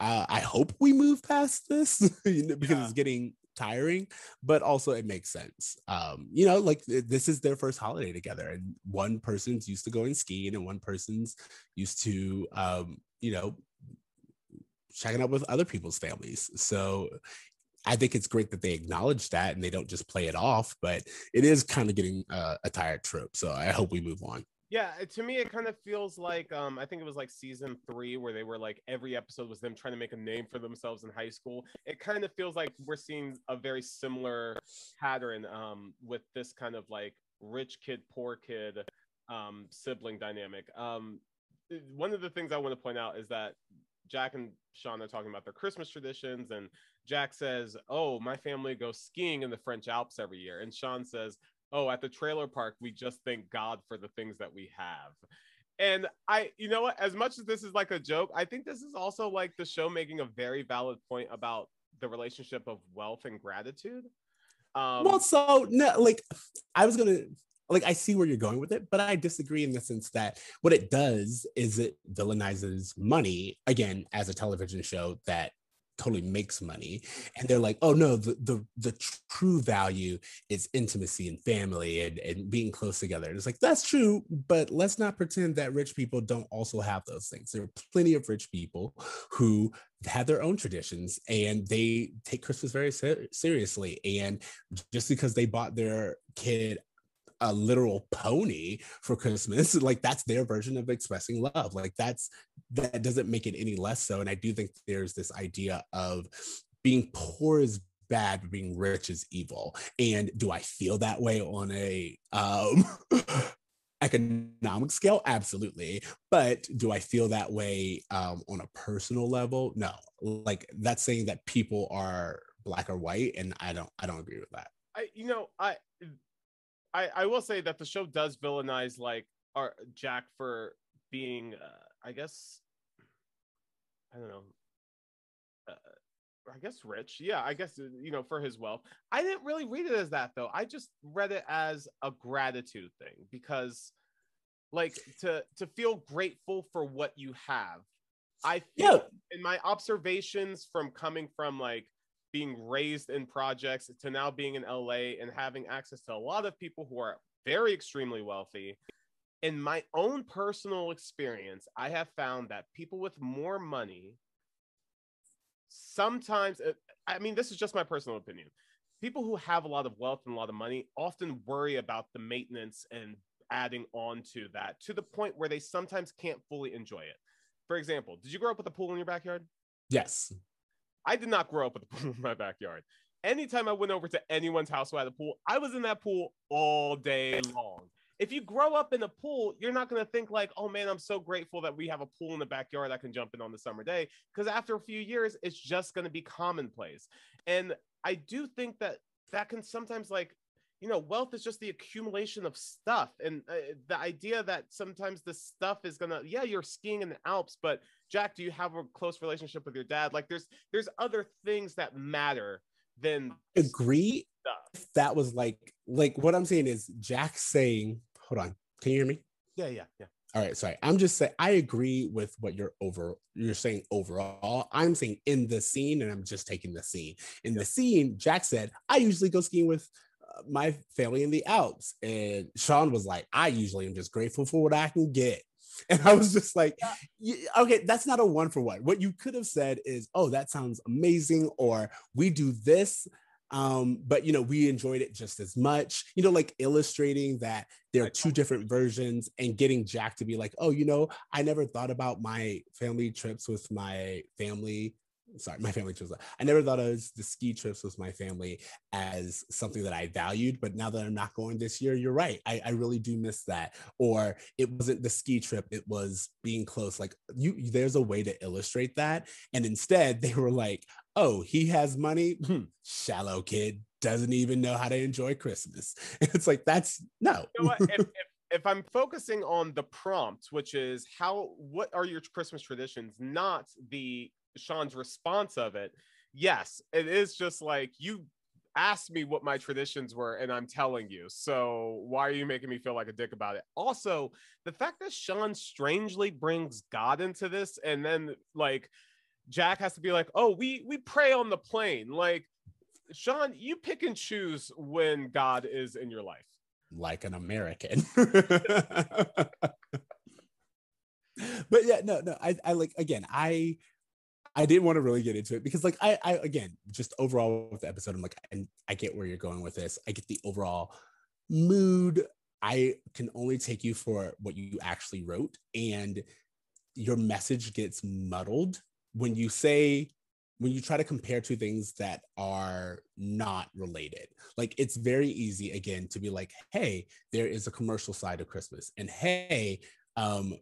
uh, I hope we move past this because yeah. it's getting tiring, but also it makes sense. Um, you know, like this is their first holiday together, and one person's used to going skiing, and one person's used to, um, you know, checking up with other people's families. So I think it's great that they acknowledge that and they don't just play it off, but it is kind of getting uh, a tired trope. So I hope we move on. Yeah, to me it kind of feels like um I think it was like season 3 where they were like every episode was them trying to make a name for themselves in high school. It kind of feels like we're seeing a very similar pattern um with this kind of like rich kid poor kid um sibling dynamic. Um one of the things I want to point out is that Jack and Shawn are talking about their Christmas traditions, and Jack says, "Oh, my family goes skiing in the French Alps every year," and Shawn says, oh, at the trailer park, we just thank God for the things that we have. And I, you know what, as much as this is like a joke, I think this is also like the show making a very valid point about the relationship of wealth and gratitude. Um, well, so no, like I was gonna like I see where you're going with it, but I disagree in the sense that what it does is it villainizes money again as a television show that totally makes money. And they're like oh no the the, the true value is intimacy and family and, and being close together. And it's like that's true but let's not pretend that rich people don't also have those things. There are plenty of rich people who have their own traditions and they take christmas very ser- seriously. And just because they bought their kid a literal pony for Christmas. Like that's their version of expressing love. Like that's that doesn't make it any less so. And I do think there's this idea of being poor is bad, but being rich is evil. And do I feel that way on a um economic scale absolutely but do i feel that way um, on a personal level no like that's saying that people are black or white and i don't i don't agree with that I, you know, I, I, I will say that the show does villainize like our Jack for being, uh, I guess, I don't know, uh, I guess rich. Yeah, I guess you know for his wealth. I didn't really read it as that though. I just read it as a gratitude thing because, like, to to feel grateful for what you have. I feel Yeah. in my observations from coming from like being raised in projects to now being in LA and having access to a lot of people who are very extremely wealthy. In my own personal experience, I have found that people with more money sometimes, uh, I mean, this is just my personal opinion. People who have a lot of wealth and a lot of money often worry about the maintenance and adding on to that to the point where they sometimes can't fully enjoy it. For example, did you grow up with a pool in your backyard? yes I did not grow up with a pool in my backyard. Anytime I went over to anyone's house who had a pool, I was in that pool all day long. If you grow up in a pool, you're not going to think like, oh man, I'm so grateful that we have a pool in the backyard I can jump in on the summer day. Because after a few years, it's just going to be commonplace. And I do think that that can sometimes like, you know, wealth is just the accumulation of stuff. And uh, the idea that sometimes the stuff is going to, yeah, you're skiing in the Alps, but Jack, do you have a close relationship with your dad? Like there's there's other things that matter than agree. stuff. that was like like what i'm saying is jack saying hold on can you hear me? Yeah, yeah, yeah. all right sorry. I'm just saying i agree with what you're over you're saying overall. I'm saying in the scene and i'm just taking the scene. In the scene jack said i usually go skiing with uh, my family in the alps. And shawn was like i usually am just grateful for what i can get and i was just like "Y- okay that's not a one for one. What you could have said is oh that sounds amazing or we do this um but you know we enjoyed it just as much. You know like illustrating that there are two different versions and getting jack to be like oh you know i never thought about my family trips with my family sorry my family trips i never thought of the ski trips with my family as something that i valued but now that i'm not going this year you're right. I, I really do miss that. Or it wasn't the ski trip it was being close. Like you there's a way to illustrate that. And instead they were like oh he has money? Hmm, shallow kid doesn't even know how to enjoy christmas. It's like that's no. You know if, if, if I'm focusing on the prompt, which is how what are your Christmas traditions, not the Shawn's response of it. Yes, it is just like you asked me what my traditions were, and I'm telling you. So why are you making me feel like a dick about it? Also, the fact that Shawn strangely brings God into this, and then like Jack has to be like, "Oh, we we pray on the plane." Like, Shawn, you pick and choose when God is in your life. like an American. but yeah, no, no, I, I like again, I I didn't want to really get into it because like I I again just overall with the episode, I'm like, and I get where you're going with this. I get the overall mood. I can only take you for what you actually wrote, and your message gets muddled when you say when you try to compare two things that are not related. Like it's very easy again to be like, hey, there is a commercial side of Christmas, and hey, um,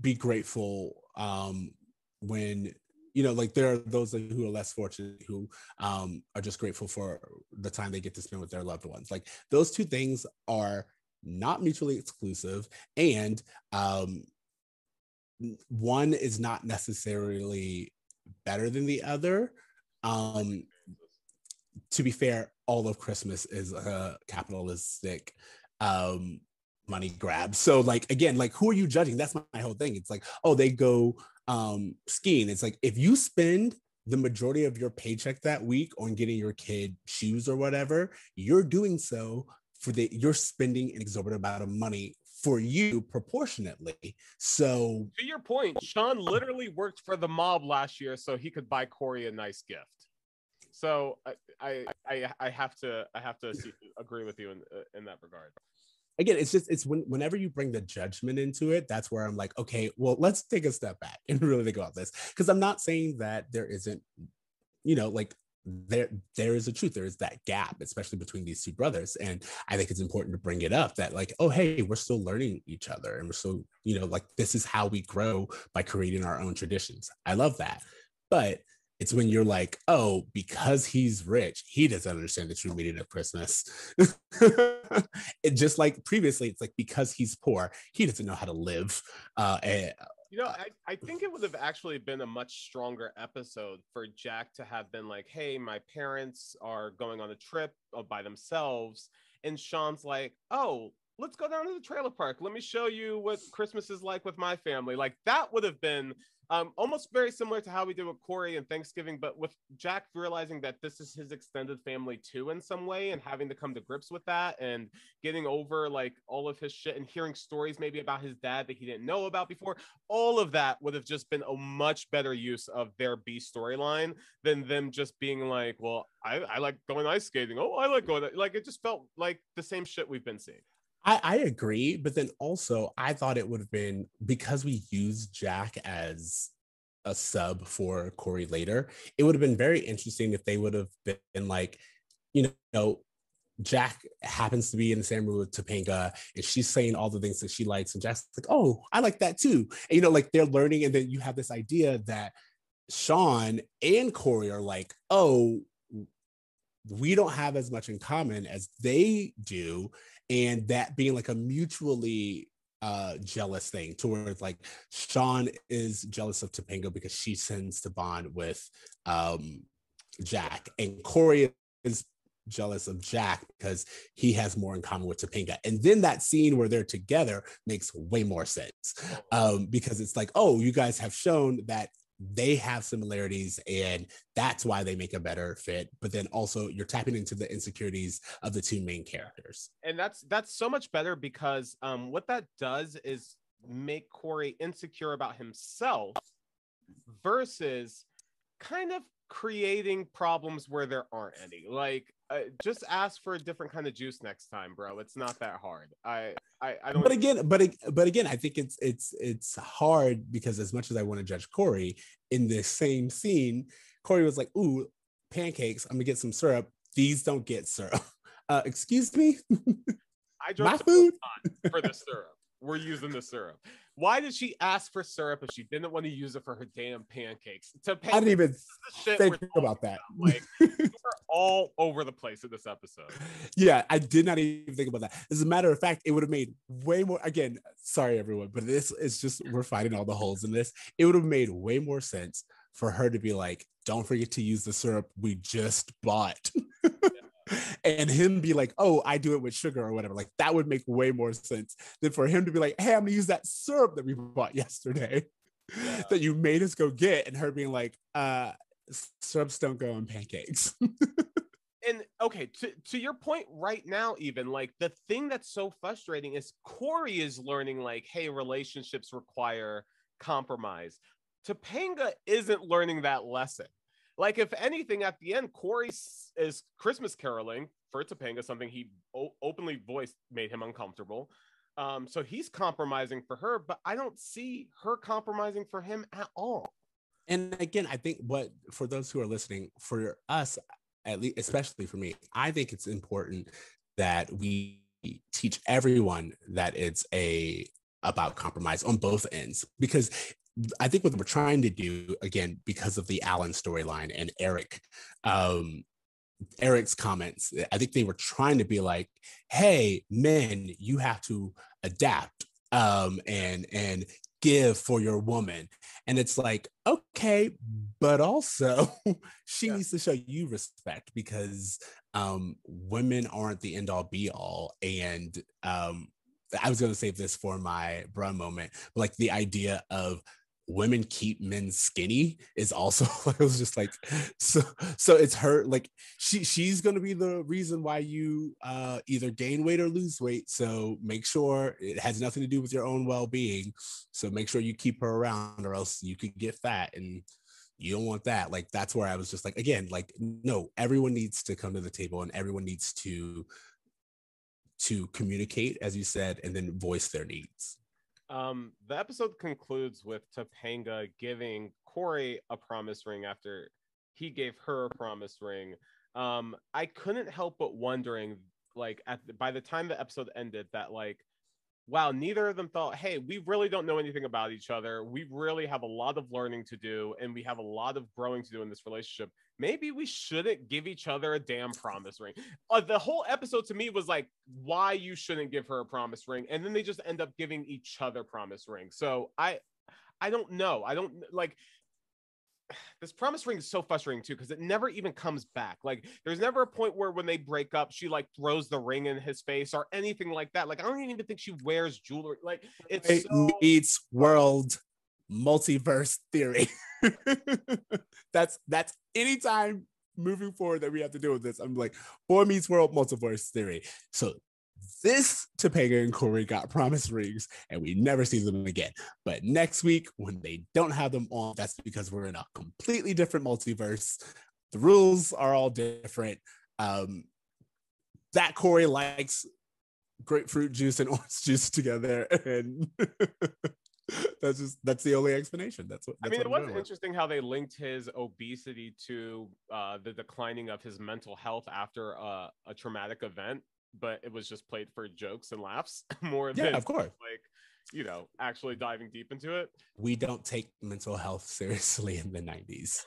be grateful um, when you know, like there are those who are less fortunate who um, are just grateful for the time they get to spend with their loved ones. Like those two things are not mutually exclusive, and um, one is not necessarily better than the other. Um, to be fair, all of Christmas is a capitalistic um, money grab. So, like, again, like, who are you judging? That's my, my whole thing. It's like, oh, they go um, skiing. It's like, if you spend the majority of your paycheck that week on getting your kid shoes or whatever, you're doing so for the, you're spending an exorbitant amount of money for you proportionately. So, to your point, Shawn literally worked for the mob last year so he could buy Cory a nice gift. So I I I, I have to I have to see, agree with you in in that regard. Again it's just it's when, whenever you bring the judgment into it that's where i'm like okay well let's take a step back and really think about this. Because i'm not saying that there isn't you know like there there is a truth there is that gap especially between these two brothers and i think it's important to bring it up that like oh hey we're still learning each other and we're still you know like this is how we grow by creating our own traditions. I love that but it's when you're like, oh, because he's rich, he doesn't understand the true meaning of Christmas. it just like previously, it's like because he's poor, he doesn't know how to live. Uh, and, You know, I, I think it would have actually been a much stronger episode for Jack to have been like, hey, my parents are going on a trip uh, by themselves. And Shawn's like, oh, let's go down to the trailer park. Let me show you what Christmas is like with my family. Like that would have been um, almost very similar to how we did with Cory and Thanksgiving, but with Jack realizing that this is his extended family too in some way and having to come to grips with that and getting over like all of his shit and hearing stories maybe about his dad that he didn't know about before. All of that would have just been a much better use of their B storyline than them just being like, well, I, I like going ice skating. Oh, I like going like it just felt like the same shit we've been seeing. I, I agree, but then also I thought it would have been because we used Jack as a sub for Cory later. It would have been very interesting if they would have been like, you know, Jack happens to be in the same room with Topanga, and she's saying all the things that she likes, and Jack's like, "Oh, I like that too." And you know, like they're learning, and then you have this idea that Shawn and Cory are like, "Oh, we don't have as much in common as they do and that being like a mutually uh jealous thing towards like Shawn is jealous of Topanga because she tends to bond with um Jack and Cory is jealous of Jack because he has more in common with Topanga. And then that scene where they're together makes way more sense um, because it's like, oh, you guys have shown that they have similarities and that's why they make a better fit but then also you're tapping into the insecurities of the two main characters. And that's that's so much better because um what that does is make cory insecure about himself versus kind of creating problems where there aren't any. Like uh, just ask for a different kind of juice next time bro. It's not that hard. I i, I don't but again but but again i think it's it's it's hard because as much as i want to judge cory in this same scene cory was like ooh pancakes i'm gonna get some syrup. These don't get syrup. Uh excuse me? I my food? for the syrup. We're using the syrup why did she ask for syrup if she didn't want to use it for her damn pancakes to i didn't even think about that like we're all over the place in this episode yeah, I did not even think about that. As a matter of fact, it would have made way more. Again, sorry everyone, but this is just we're finding all the holes in this. It would have made way more sense for her to be like, "Don't forget to use the syrup we just bought," and him be like, "Oh, I do it with sugar or whatever." Like that would make way more sense than for him to be like, "Hey, I'm gonna use that syrup that we bought yesterday." Yeah. That you made us go get, and her being like, uh, syrups don't go on pancakes. and okay to, to your point right now even like the thing that's so frustrating is cory is learning like hey relationships require compromise topanga isn't learning that lesson like if anything at the end cory is christmas caroling for topanga something he o- openly voiced made him uncomfortable. Um so he's compromising for her but i don't see her compromising for him at all. And again i think what for those who are listening for us at least especially for me i think it's important that we teach everyone that it's a about compromise on both ends. Because i think what we're trying to do again because of the alan storyline and eric um eric's comments i think they were trying to be like hey men you have to adapt um and and give for your woman and it's like okay but also she Yeah. needs to show you respect because um women aren't the end all be all and um i was going to save this for my bruh moment but like the idea of women keep men skinny is also it was just like so so it's her like she she's to be the reason why you uh either gain weight or lose weight so make sure it has nothing to do with your own well-being so make sure you keep her around or else you could get fat and you don't want that. Like that's where I was just like, again, like no, everyone needs to come to the table and everyone needs to to communicate, as you said, and then voice their needs. Um, the episode concludes with Topanga giving Cory a promise ring after he gave her a promise ring. Um, I couldn't help but wondering, like, at the, by the time the episode ended, that like, wow, neither of them thought, hey, we really don't know anything about each other. We really have a lot of learning to do, and we have a lot of growing to do in this relationship. Maybe we shouldn't give each other a damn promise ring. Uh, the whole episode to me was like, why you shouldn't give her a promise ring, and then they just end up giving each other promise rings. So I, I don't know. I don't like this promise ring is so frustrating too because it never even comes back. Like, there's never a point where when they break up, she like throws the ring in his face or anything like that. Like, I don't even think she wears jewelry. Like, it's It so... meets world multiverse theory. that's that's anytime moving forward that we have to deal with this. I'm like, boy meets world multiverse theory. So this Topanga and Cory got promise rings and we never see them again. But next week, when they don't have them on, that's because we're in a completely different multiverse. The rules are all different. Um, that Cory likes grapefruit juice and orange juice together, and that's just that's the only explanation. That's what I that's mean, what it I'm was with. interesting how they linked his obesity to uh, the declining of his mental health after uh, a traumatic event, but it was just played for jokes and laughs more Yeah, than of course. like you know actually diving deep into it. We don't take mental health seriously in the 90s.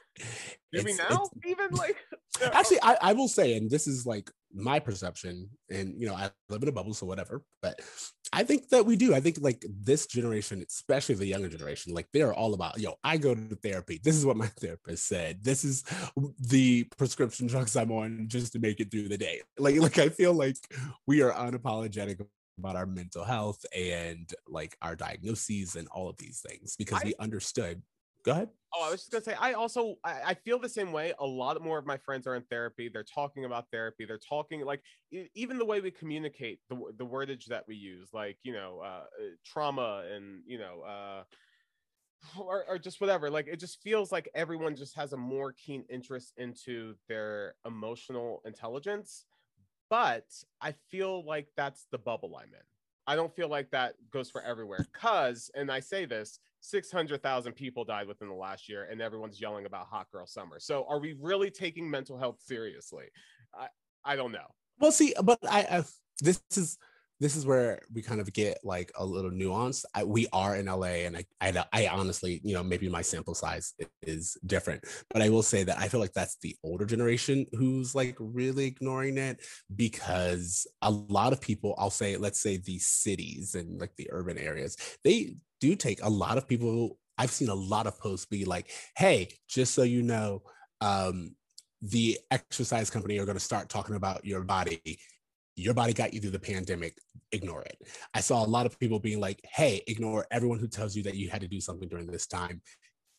Do we now even like actually I, I will say and this is like my perception and you know i live in a bubble so whatever but i think that we do. I think like this generation especially the younger generation like they're all about yo i go to therapy. This is what my therapist said. This is the prescription drugs i'm on just to make it through the day. Like like i feel like we are unapologetic about our mental health and like our diagnoses and all of these things because I- we understood go ahead Oh, I was just gonna say, I also I, I feel the same way. A lot more of my friends are in therapy. They're talking about therapy. They're talking like even the way we communicate, the the wordage that we use, like you know, uh, uh, trauma and you know, uh, or, or just whatever. Like it just feels like everyone just has a more keen interest into their emotional intelligence. But I feel like that's the bubble I'm in. I don't feel like that goes for everywhere. Cause, and I say this, 600,000 people died within the last year, and everyone's yelling about hot girl summer. So, are we really taking mental health seriously? I, I don't know. Well, see, but I, I this is this is where we kind of get like a little nuance. I, we are in LA, and I, I, I honestly, you know, maybe my sample size is different, but I will say that I feel like that's the older generation who's like really ignoring it because a lot of people, I'll say, let's say the cities and like the urban areas, they do take a lot of people. I've seen a lot of posts be like, "Hey, just so you know." Um, the exercise company are going to start talking about your body. Your body got you through the pandemic. Ignore it. I saw a lot of people being like, hey, ignore everyone who tells you that you had to do something during this time.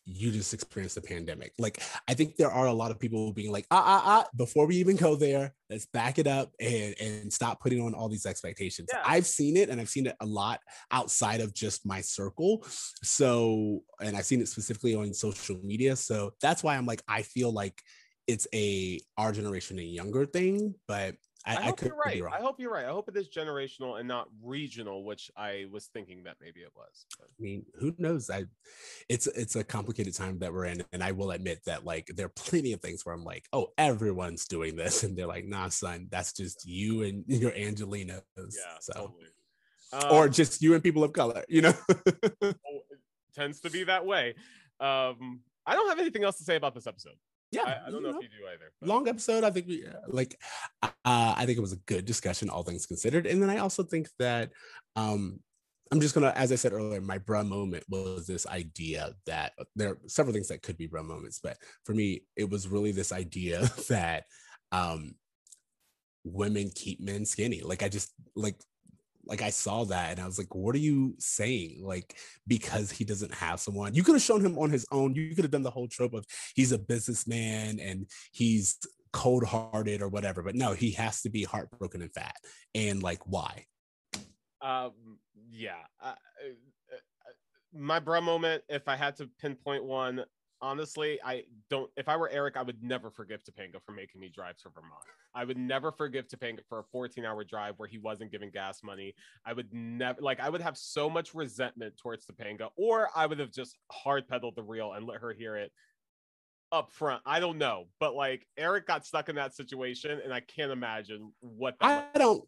You just experienced the pandemic. Like, I think there are a lot of people being like, ah, ah, ah, before we even go there, let's back it up and, and stop putting on all these expectations. Yeah. I've seen it and I've seen it a lot outside of just my circle. So, and I've seen it specifically on social media. So that's why I'm like, I feel like it's a our generation and younger thing, but I, I, I, hope could you're right. I hope you're right. I hope it is generational and not regional, which I was thinking that maybe it was. But I mean, who knows? I it's it's a complicated time that we're in, and I will admit that like there are plenty of things where I'm like, oh, everyone's doing this, and they're like, nah, son, that's just you and your Angelenos. yeah, so totally. or Um, just you and people of color, you know. it tends to be that way. Um, I don't have anything else to say about this episode. Yeah, I, I don't you know, if you do either. but- long episode. I think we uh, like. Uh, I think it was a good discussion, all things considered, and then I also think that um, I'm just gonna, as I said earlier, my bruh moment was this idea that there are several things that could be bruh moments, but for me, it was really this idea that um, women keep men skinny. Like I just like like I saw that and I was like, what are you saying? Like, because he doesn't have someone, you could have shown him on his own. You could have done the whole trope of he's a businessman and he's cold hearted or whatever. But no, he has to be heartbroken and fat. And like, why? Um, yeah. Uh, uh, my bruh moment, if I had to pinpoint one, honestly, I don't. If I were Eric, I would never forgive Topanga for making me drive to Vermont. I would never forgive Topanga for a 14 hour drive where he wasn't giving gas money. I would never, like, I would have so much resentment towards Topanga, or I would have just hard pedaled the reel and let her hear it up front. I don't know, but like Eric got stuck in that situation, and I can't imagine what that I don't.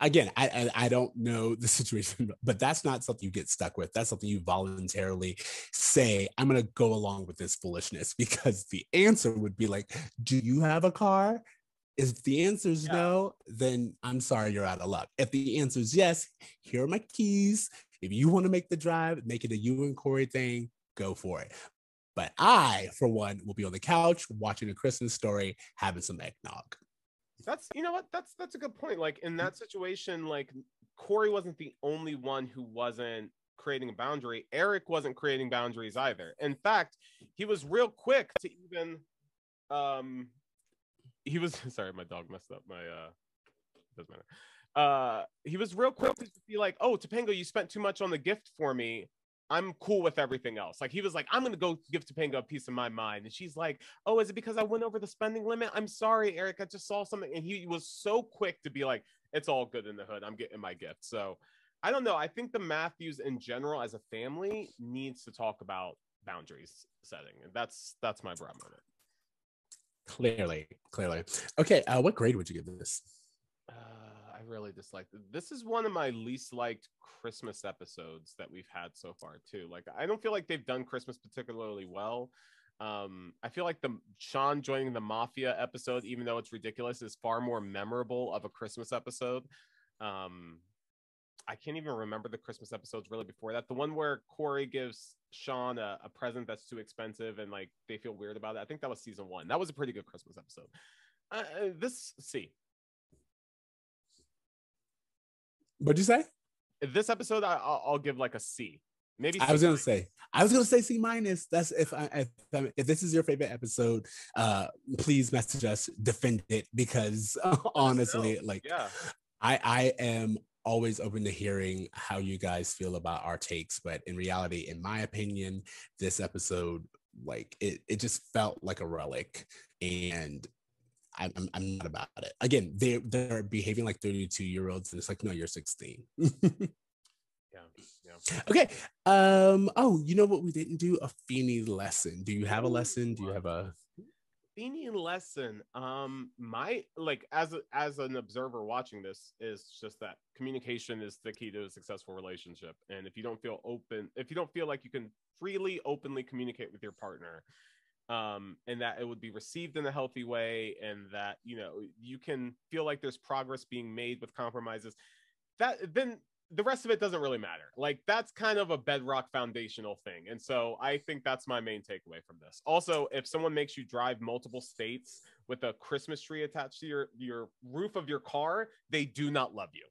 Again, I, I I don't know the situation, but that's not something you get stuck with. That's something you voluntarily say. I'm gonna go along with this foolishness because the answer would be like, "Do you have a car?" If the answer is Yeah. no, then I'm sorry, you're out of luck. If the answer is yes, here are my keys. If you want to make the drive, make it a you and Cory thing, go for it. But I, for one, will be on the couch watching a Christmas story, having some eggnog. That's you know what that's that's a good point. Like in that situation, like Cory wasn't the only one who wasn't creating a boundary. Eric wasn't creating boundaries either. In fact, he was real quick to even um he was sorry, my dog messed up my uh doesn't matter. Uh he was real quick to be like, oh Topanga, you spent too much on the gift for me. I'm cool with everything else. Like he was like, I'm gonna go give Topanga a piece of my mind. And she's like, oh, is it because I went over the spending limit? I'm sorry, Eric. I just saw something. And he was so quick to be like, it's all good in the hood. I'm getting my gift. So I don't know. I think the Matthews in general as a family needs to talk about boundaries setting. And that's that's my bruh moment. Clearly, clearly. Okay, uh, what grade would you give this? Uh, I really disliked it. This is one of my least liked Christmas episodes that we've had so far, too. Like, I don't feel like they've done Christmas particularly well. Um, I feel like the Shawn joining the mafia episode, even though it's ridiculous, is far more memorable of a Christmas episode. Um, I can't even remember the Christmas episodes really before that. The one where Cory gives Shawn a, a present that's too expensive and like they feel weird about it. I think that was season one. That was a pretty good Christmas episode. Uh, uh, this see What'd you say? this episode I, I'll, I'll give like a C. Maybe I was gonna say, I was gonna say C minus. That's if I if, I- if this is your favorite episode, uh, please message us, defend it because honestly, like yeah. I I am always open to hearing how you guys feel about our takes, but in reality, in my opinion, this episode like it it just felt like a relic and I'm, I'm, I'm not about it. Again, they they're behaving like 32 year olds, and it's like, no, you're 16. Yeah. Yeah. okay. Um. Oh, you know what we didn't do? A Feeny lesson. Do you have a lesson? Do you have a? Feeny lesson. Um, my like as a, as an observer watching this is just that communication is the key to a successful relationship. And if you don't feel open, if you don't feel like you can freely, openly communicate with your partner, um, and that it would be received in a healthy way, and that you know you can feel like there's progress being made with compromises, that then the rest of it doesn't really matter. Like that's kind of a bedrock foundational thing. And so I think that's my main takeaway from this. Also, if someone makes you drive multiple states with a Christmas tree attached to your your roof of your car, they do not love you.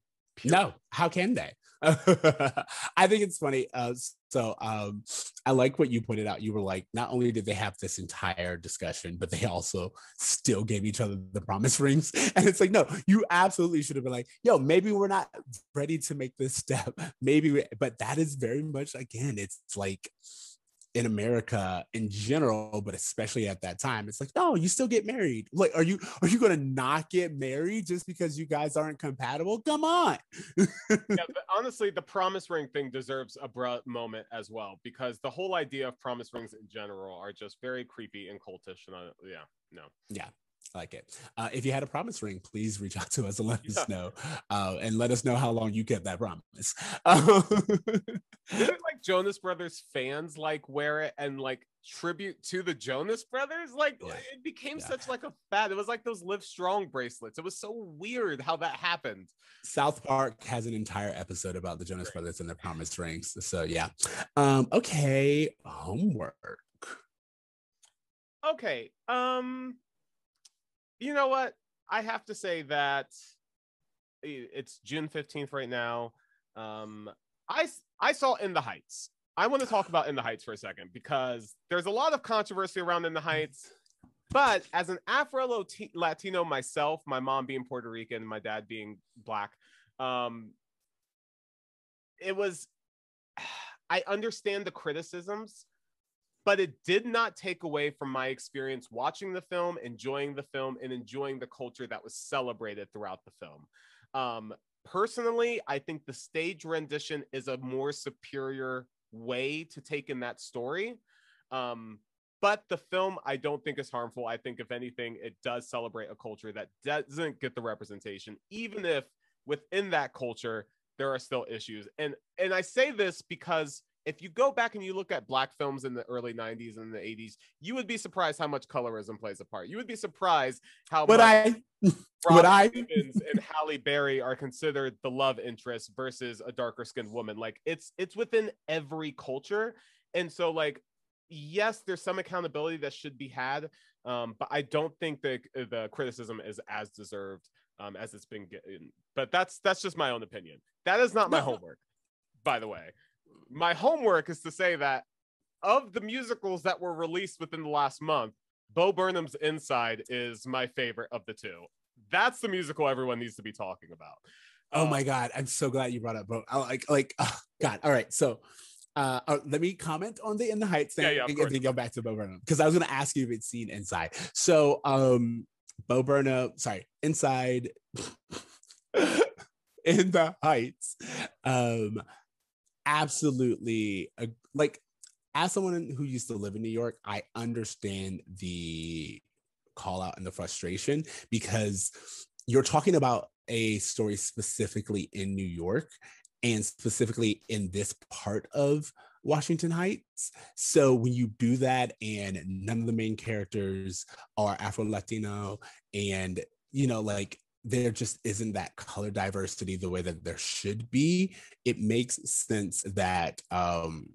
No. How can they? I think it's funny. Uh, so um, I like what you pointed out. You were like, not only did they have this entire discussion, but they also still gave each other the promise rings. And it's like, no, you absolutely should have been like, yo, maybe we're not ready to make this step. Maybe, but that is very much again, it's like in America in general, but especially at that time, it's like, no, you still get married. Like, are you are you gonna not get married just because you guys aren't compatible? Come on. yeah, but honestly, the promise ring thing deserves a bruh moment as well because the whole idea of promise rings in general are just very creepy and cultish. And I, yeah, no. I like it. Uh, if you had a promise ring, please reach out to us and let Yeah. us know, uh, and let us know how long you kept that promise. Um, Didn't like Jonas Brothers fans like wear it and like tribute to the Jonas Brothers? Like Yeah. it became Yeah. such like a fad. It was like those Live Strong bracelets. It was so weird how that happened. South Park has an entire episode about the Jonas Brothers and their promise rings. So yeah. Um, okay, homework. Okay. Um you know what? I have to say that it's June 15th right now. Um I saw In the Heights. I want to talk about In the Heights for a second because there's a lot of controversy around In the Heights. But as an Afro Latino myself, my mom being Puerto Rican, my dad being black, um, it was. I understand the criticisms, but it did not take away from my experience watching the film, enjoying the film, and enjoying the culture that was celebrated throughout the film. Um, personally, I think the stage rendition is a more superior way to take in that story. Um, but the film, I don't think is harmful. I think, if anything, it does celebrate a culture that doesn't get the representation, even if within that culture there are still issues. And and I say this because if you go back and you look at black films in the early 90s and the 80s, you would be surprised how much colorism plays a part. You would be surprised how Would much I? Would I? And Halle Berry are considered the love interest versus a darker skinned woman. Like it's it's within every culture. And so like yes, there's some accountability that should be had. Um, but I don't think the the criticism is as deserved um, as it's been getting. But that's that's just my own opinion. That is not my homework, by the way. My homework is to say that of the musicals that were released within the last month, Bo Burnham's Inside is my favorite of the two. That's the musical everyone needs to be talking about. Oh Um, my god, I'm so glad you brought up Bo. I like like oh, God. All right, so uh, uh, let me comment on the In the Heights thing Yeah, yeah, and course. then go back to Bo Burnham because I was gonna ask you if it's seen Inside. So um, Bo Burnham, sorry, Inside, In the Heights, um, absolutely like as someone who used to live in New York, I understand the call out and the frustration because you're talking about a story specifically in New York and specifically in this part of Washington Heights. So when you do that and none of the main characters are Afro Latino and you know like there just isn't that color diversity the way that there should be, it makes sense that um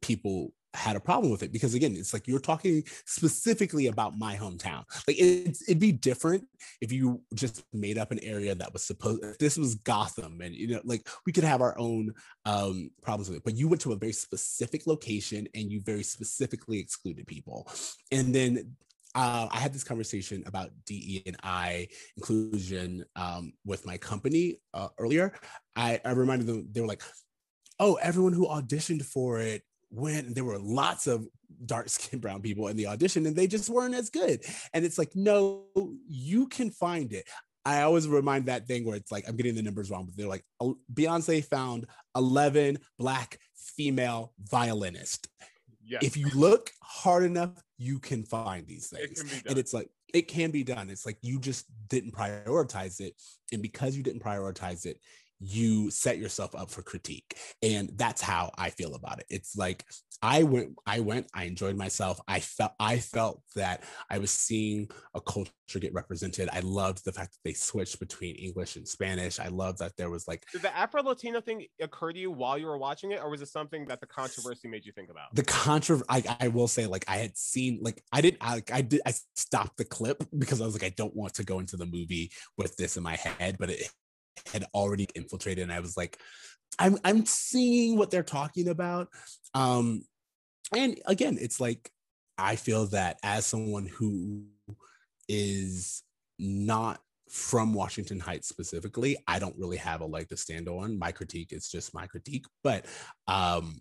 people had a problem with it because again it's like you're talking specifically about my hometown. Like it's, it'd be different if you just made up an area that was supposed this was gotham and you know like we could have our own um problems with it but you went to a very specific location and you very specifically excluded people. And then uh, I had this conversation about DE and I inclusion um, with my company uh, earlier. I, I reminded them they were like, "Oh, everyone who auditioned for it went. There were lots of dark skinned brown people in the audition, and they just weren't as good." And it's like, no, you can find it. I always remind that thing where it's like I'm getting the numbers wrong, but they're like "Oh, Beyonce found 11 black female violinists Yes. if you look hard enough, you can find these It things. be And it's like it can be done. It's like you just didn't prioritize it. And because you didn't prioritize it, you set yourself up for critique. And that's how I feel about it. It's like I went, I went, I enjoyed myself. I felt I felt that I was seeing a culture get represented. I loved the fact that they switched between English and Spanish. I love that there was like Did the Afro Latino thing occur to you while you were watching it, or was it something that the controversy made you think about? the contra I, I will say like i had seen like i didn't I, I did i stopped the clip because i was like i don't want to go into the movie with this in my head but it had already infiltrated and i was like i'm i'm seeing what they're talking about um and again it's like i feel that as someone who is not from Washington Heights specifically, I don't really have a leg to stand on. My critique is just my critique, but um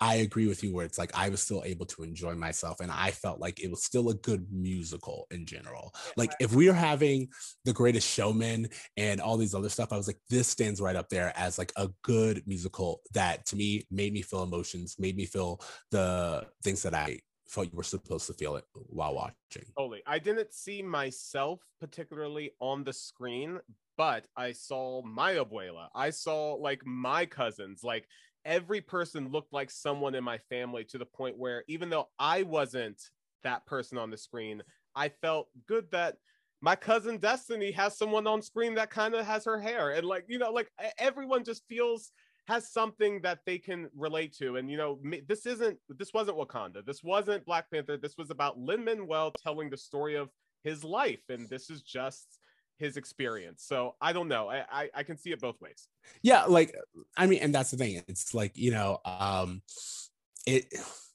I agree with you where it's like I was still able to enjoy myself and I felt like it was still a good musical in general. Like if we are having the greatest showman and all these other stuff, I was like, this stands right up there as like a good musical that to me made me feel emotions, made me feel the things that I felt you were supposed to feel it while watching. Totally. I didn't see myself particularly on the screen, but I saw my abuela. I saw like my cousins, like every person looked like someone in my family to the point where even though I wasn't that person on the screen, I felt good that my cousin Destiny has someone on screen that kind of has her hair. And like, you know, like everyone just feels has something that they can relate to. And you know, this isn't this wasn't Wakanda. This wasn't Black Panther. This was about Lin Manuel telling the story of his life, and this is just his experience. So I don't know. I I, I can see it both ways. yeah like i mean and that's the thing it's like you know um it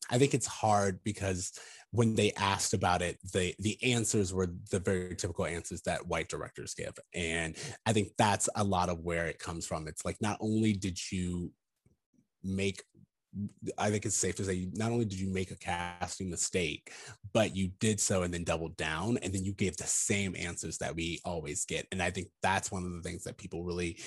i think it's hard because when they asked about it the the answers were the very typical answers that white directors give and i think that's a lot of where it comes from it's like not only did you make I think it's safe to say not only did you make a casting mistake, but you did so and then doubled down, and then you gave the same answers that we always get. And I think that's one of the things that people really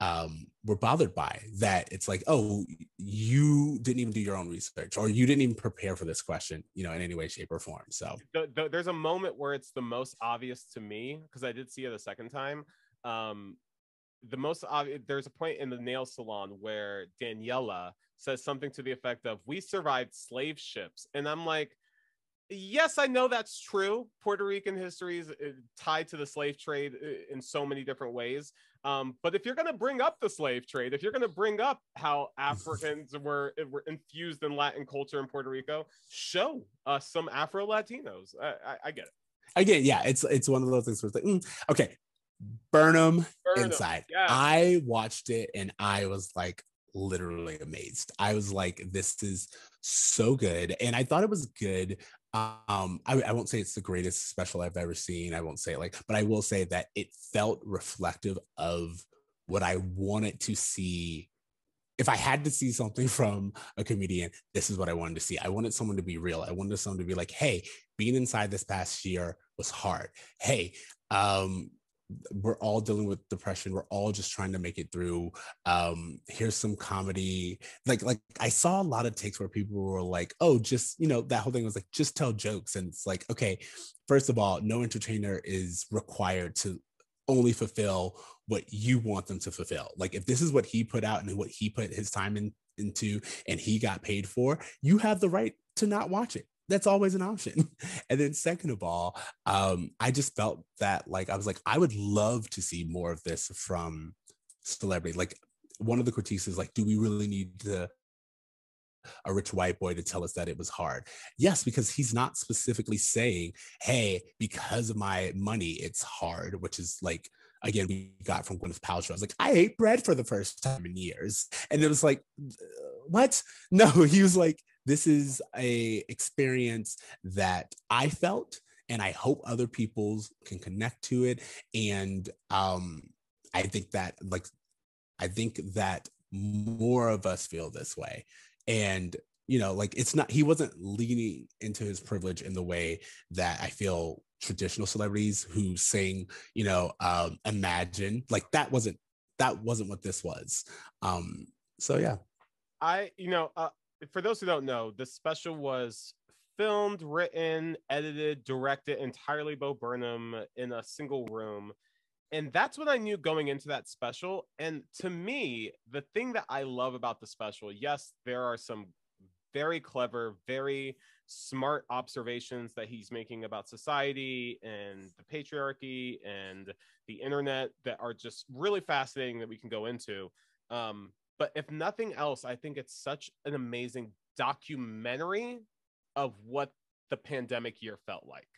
um, were bothered by. That it's like, oh, you didn't even do your own research, or you didn't even prepare for this question, you know, in any way, shape, or form. So the, the, there's a moment where it's the most obvious to me because I did see it a second time. Um, the most obvious, there's a point in the nail salon where Daniela says something to the effect of, We survived slave ships. And I'm like, Yes, I know that's true. Puerto Rican history is uh, tied to the slave trade uh, in so many different ways. Um, but if you're going to bring up the slave trade, if you're going to bring up how Africans were were infused in Latin culture in Puerto Rico, show us some Afro Latinos. I, I, I, get it. Again, yeah, it's it's one of those things where it's like, mm, okay, Burnham, Burnham Inside. I watched it and I was like literally amazed. I was like, this is so good. And I thought it was good. Um, I, I won't say it's the greatest special I've ever seen. I won't say like, but I will say that it felt reflective of what I wanted to see if I had to see something from a comedian, this is what I wanted to see. I wanted someone to be real. I wanted someone to be like, hey, being inside this past year was hard. Hey, um, we're all dealing with depression. We're all just trying to make it through um here's some comedy. Like like i saw a lot of takes where people were like oh just you know that whole thing was like just tell jokes. And it's like okay first of all no entertainer is required to only fulfill what you want them to fulfill. Like if this is what he put out and what he put his time in into and he got paid for you have the right to not watch it that's always an option. And then second of all, um, I just felt that like I was like, I would love to see more of this from celebrity. Like one of the critiques is like, do we really need to a rich white boy to tell us that it was hard. Yes, because he's not specifically saying, hey, because of my money, it's hard, which is like, again, we got from Gwyneth Paltrow. I was like, I ate bread for the first time in years. And it was like, what? No, he was like, this is a experience that I felt and I hope other people can connect to it. And um, I think that like I think that more of us feel this way. And you know, like it's not he wasn't leaning into his privilege in the way that I feel traditional celebrities who sing, you know, um, imagine like that wasn't that wasn't what this was. Um, so yeah. I, you know, uh, for those who don't know, the special was filmed, written, edited, directed entirely Bo Burnham in a single room. And that's what I knew going into that special. And to me, the thing that I love about the special, yes, there are some very clever, very smart observations that he's making about society and the patriarchy and the internet that are just really fascinating that we can go into. Um, but if nothing else, I think it's such an amazing documentary of what the pandemic year felt like.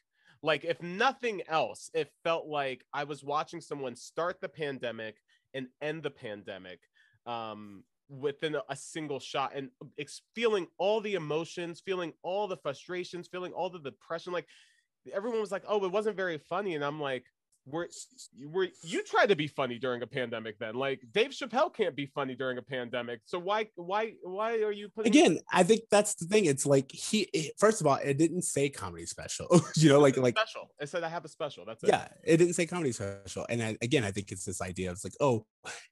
Like, if nothing else, it felt like I was watching someone start the pandemic and end the pandemic um, within a, single shot and ex- feeling all the emotions, feeling all the frustrations, feeling all the depression. Like, everyone was like, oh, it wasn't very funny. And I'm like, were were you tried to be funny during a pandemic then. Like dave chappelle can't be funny during a pandemic. So why why why are you putting again i think that's the thing. It's like he first of all it didn't say comedy special you know like like special. It said i have a special. That's it. Yeah it didn't say comedy special. And I, again i think it's this idea it's like oh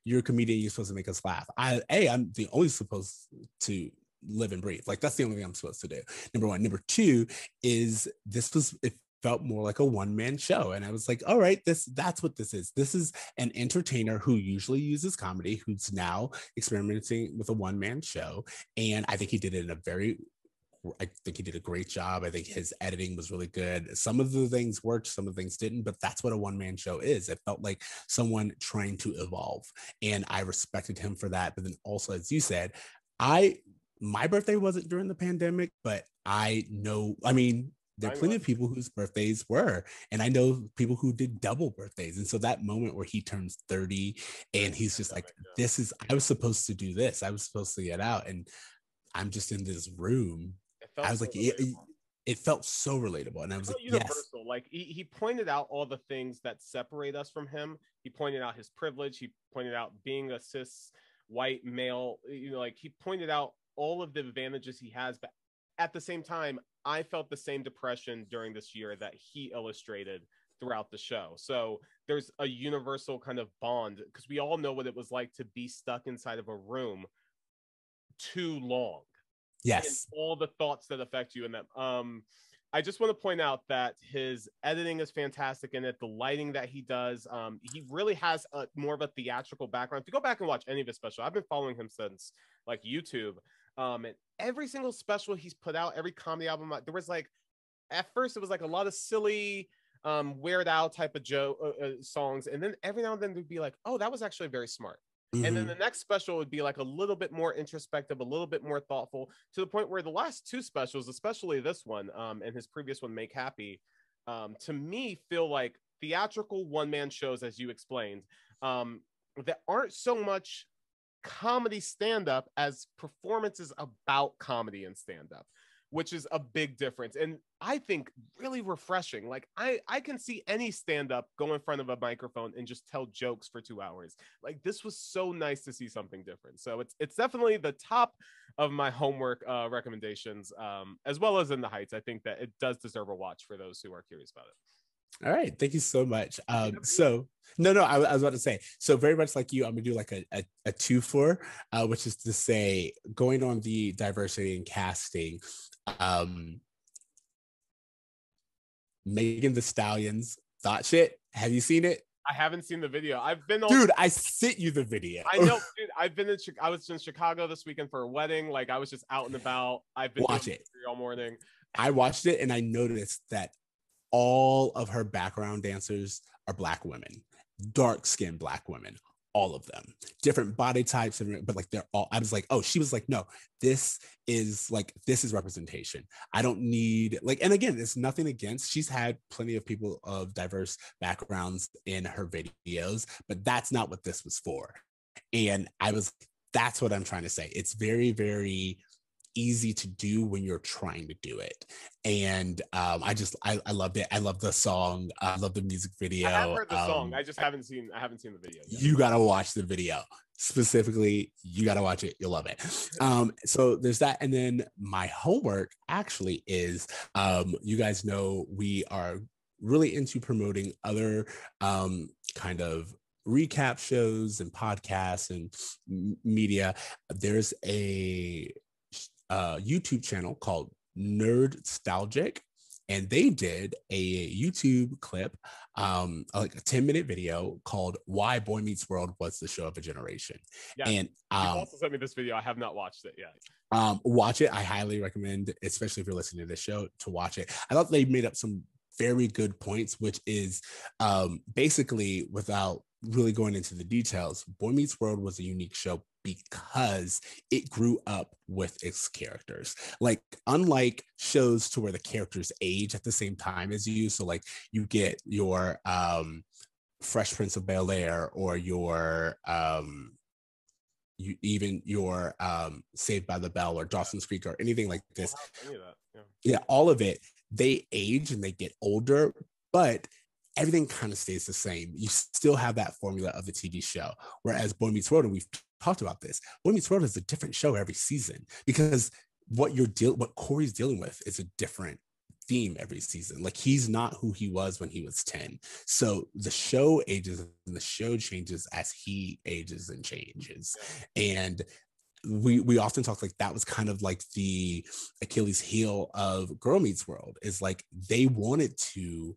you're a comedian you're supposed to make us laugh. I hey i'm the only supposed to live and breathe. Like that's the only thing I'm supposed to do. Number one. Number two is this was it felt more like a one man show and i was like all right this that's what this is this is an entertainer who usually uses comedy who's now experimenting with a one man show and i think he did it in a very I think he did a great job. I think his editing was really good. Some of the things worked, some of the things didn't, but that's what a one man show is. It felt like someone trying to evolve. And I respected him for that. But then also, as you said, I, my birthday wasn't during the pandemic, but I know, I mean, there are plenty of people whose birthdays were and i know people who did double birthdays and so that moment where he turns 30 and he's just like this is i was supposed to do this i was supposed to get out and i'm just in this room. I was so like it, it, felt so relatable and i was like universal yes. like he, he pointed out all the things that separate us from him. He pointed out his privilege he pointed out being a cis white male you know like he pointed out all of the advantages he has, but at the same time, I felt the same depression during this year that he illustrated throughout the show. So there's a universal kind of bond because we all know what it was like to be stuck inside of a room too long. Yes. And all the thoughts that affect you in that. Um, I just want to point out that his editing is fantastic in it. The lighting that he does, um, he really has a more of a theatrical background. If you go back and watch any of his special, I've been following him since like YouTube. Um, and every single special he's put out, every comedy album, there was like at first it was like a lot of silly um weird Al type of joe uh, uh, songs. And then every now and then they'd be like oh that was actually very smart. And then the next special would be like a little bit more introspective, a little bit more thoughtful, to the point where the last two specials, especially this one um, and his previous one, Make Happy, um, to me feel like theatrical one man shows, as you explained, um, that aren't so much comedy stand up as performances about comedy and stand up which is a big difference. And i think really refreshing like i i can see any stand up go in front of a microphone and just tell jokes for 2 hours. Like this was so nice to see something different. So it's it's definitely the top of my homework uh recommendations um as well as in the heights. I think that it does deserve a watch for those who are curious about it All right, thank you so much. Um, so no, no, I, I was about to say. So very much like you, I'm gonna do like a a, a two for, uh, which is to say, going on the diversity and casting. Um, Megan Thee Stallion's Thot Shit. Have you seen it, i haven't seen the video i've been on dude? I sent you the video. I know, dude. I've been in. I was in Chicago this weekend for a wedding. Like I was just out and about. I've been Watch it. all morning. I watched it and I noticed that all of her background dancers are black women, dark skinned black women, all of them, different body types, and but like they're all. I was like, oh, she was like, no, this is like this is representation. I don't need like, and again, it's nothing against. She's had plenty of people of diverse backgrounds in her videos, but that's not what this was for. And I was, that's what I'm trying to say. It's very, very easy to do when you're trying to do it. And um, I just I, I loved it. I love the song. I love the music video. I have heard the song. Um, I just haven't seen. I haven't seen the video. Yet. you gotta watch the video. Specifically, you gotta watch it. You'll love it. Um, so there's that. And then my homework actually is um, you guys know we are really into promoting other um kind of recap shows and podcasts and media. There's a uh, YouTube channel called Nerd Nostalgic, and they did a YouTube clip, um, like a 10 minute video called Why Boy Meets World Was the Show of a Generation. Yeah. And um, also sent me this video. I have not watched it yet. um, watch it. I highly recommend, especially if you're listening to this show, to watch it. I thought they made up some very good points, which is um, basically without really going into the details, Boy Meets World was a unique show because it grew up with its characters. Like, unlike shows to where the characters age at the same time as you, so like you get your um, Fresh Prince of Bel Air or your um, you even your um Saved by the Bell or Dawson's Creek or anything like this. Wow, any of that. Yeah. Yeah, all of it, they age and they get older, but everything kind of stays the same. You still have that formula of the TV show. Whereas Boy Meets World, and we've talked about this, Boy Meets World is a different show every season because what you're deal what Cory's dealing with is a different theme every season. Like he's not who he was when he was 10. So the show ages and the show changes as he ages and changes. And we we often talk like that was kind of like the Achilles heel of Girl Meets World is like they wanted to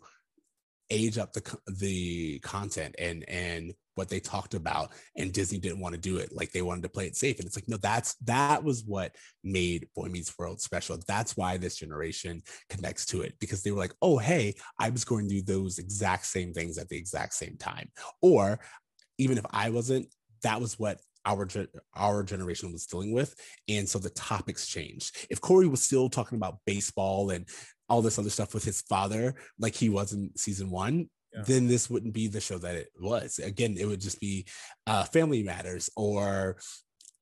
age up the the content and and what they talked about and Disney didn't want to do it like they wanted to play it safe. And it's like no that's that was what made Boy Meets World special. That's why this generation connects to it because they were like oh hey I was going to do those exact same things at the exact same time. Or even if I wasn't that was what our our generation was dealing with and so the topics changed. If Cory was still talking about baseball and all this other stuff with his father like he was in season one Yeah. then this wouldn't be the show that it was. Again it would just be uh family matters or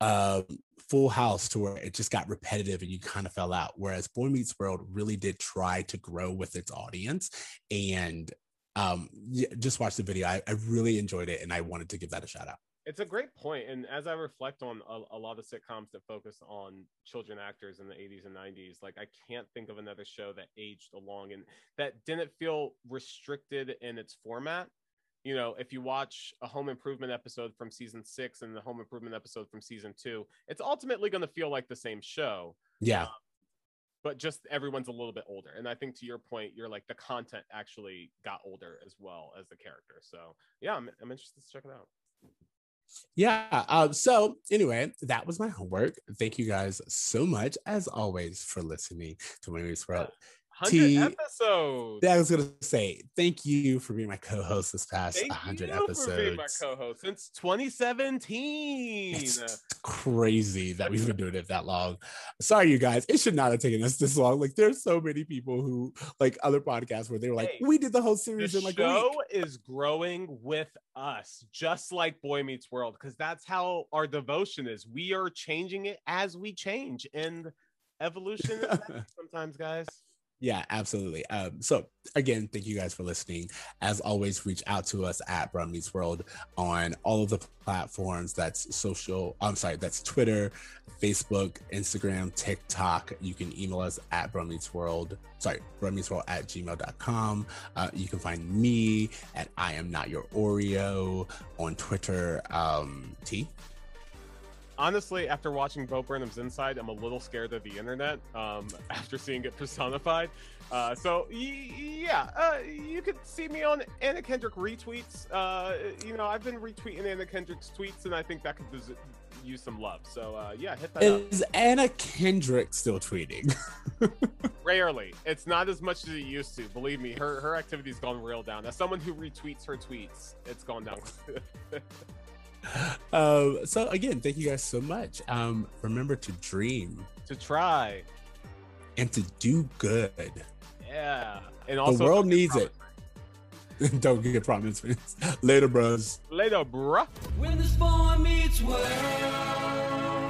um full house to where it just got repetitive and you kind of fell out. Whereas boy meets world really did try to grow with its audience and um yeah, just watch the video. I, I really enjoyed it and i wanted to give that a shout out It's a great point, and as I reflect on a, a, lot of sitcoms that focus on children actors in the 80s and 90s, like I can't think of another show that aged along and that didn't feel restricted in its format. You know, if you watch a Home Improvement episode from season six and the Home Improvement episode from season two, it's ultimately going to feel like the same show. Yeah. Um, but just everyone's a little bit older. And I think to your point, you're like the content actually got older as well as the character. So yeah, I'm, I'm interested to check it out. Yeah. Um, so anyway, that was my homework. Thank you guys so much, as always, for listening to When We Sprout. 100 episodes. I was gonna say thank you for being my co-host this past thank 100 you episodes. For being my co-host since 2017. It's crazy that we've been doing it that long. Sorry, you guys. It should not have taken us this long. Like, there's so many people who like other podcasts where they were like, Hey, "We did the whole series the in like show a week." is growing with us, just like Boy Meets World, because that's how our devotion is. We are changing it as we change, and evolution is sometimes, guys. Yeah, absolutely. Um, so again, thank you guys for listening. As always, reach out to us at Brown World on all of the platforms. That's social. I'm sorry, that's Twitter, Facebook, Instagram, TikTok. You can email us at Brown World. Sorry, Brown World at gmail.com. Uh, you can find me at I am not your Oreo on Twitter. Um, T. honestly, after watching Bo Burnham's Inside, I'm a little scared of the internet um, after seeing it personified. Uh, so y- yeah, uh, you could see me on Anna Kendrick retweets. Uh, you know, I've been retweeting Anna Kendrick's tweets, and I think that could des- use some love. So uh, yeah, hit that up. Is Anna Kendrick still tweeting? Rarely, it's not as much as it used to. Believe me, her her activity's gone real down. As someone who retweets her tweets, it's gone down. um, so again, thank you guys so much. Um, remember to dream to try, and to do good. yeah, and also the world don't needs it. Don't get promise. Later, bros. Later, bruh. When this boy meets world.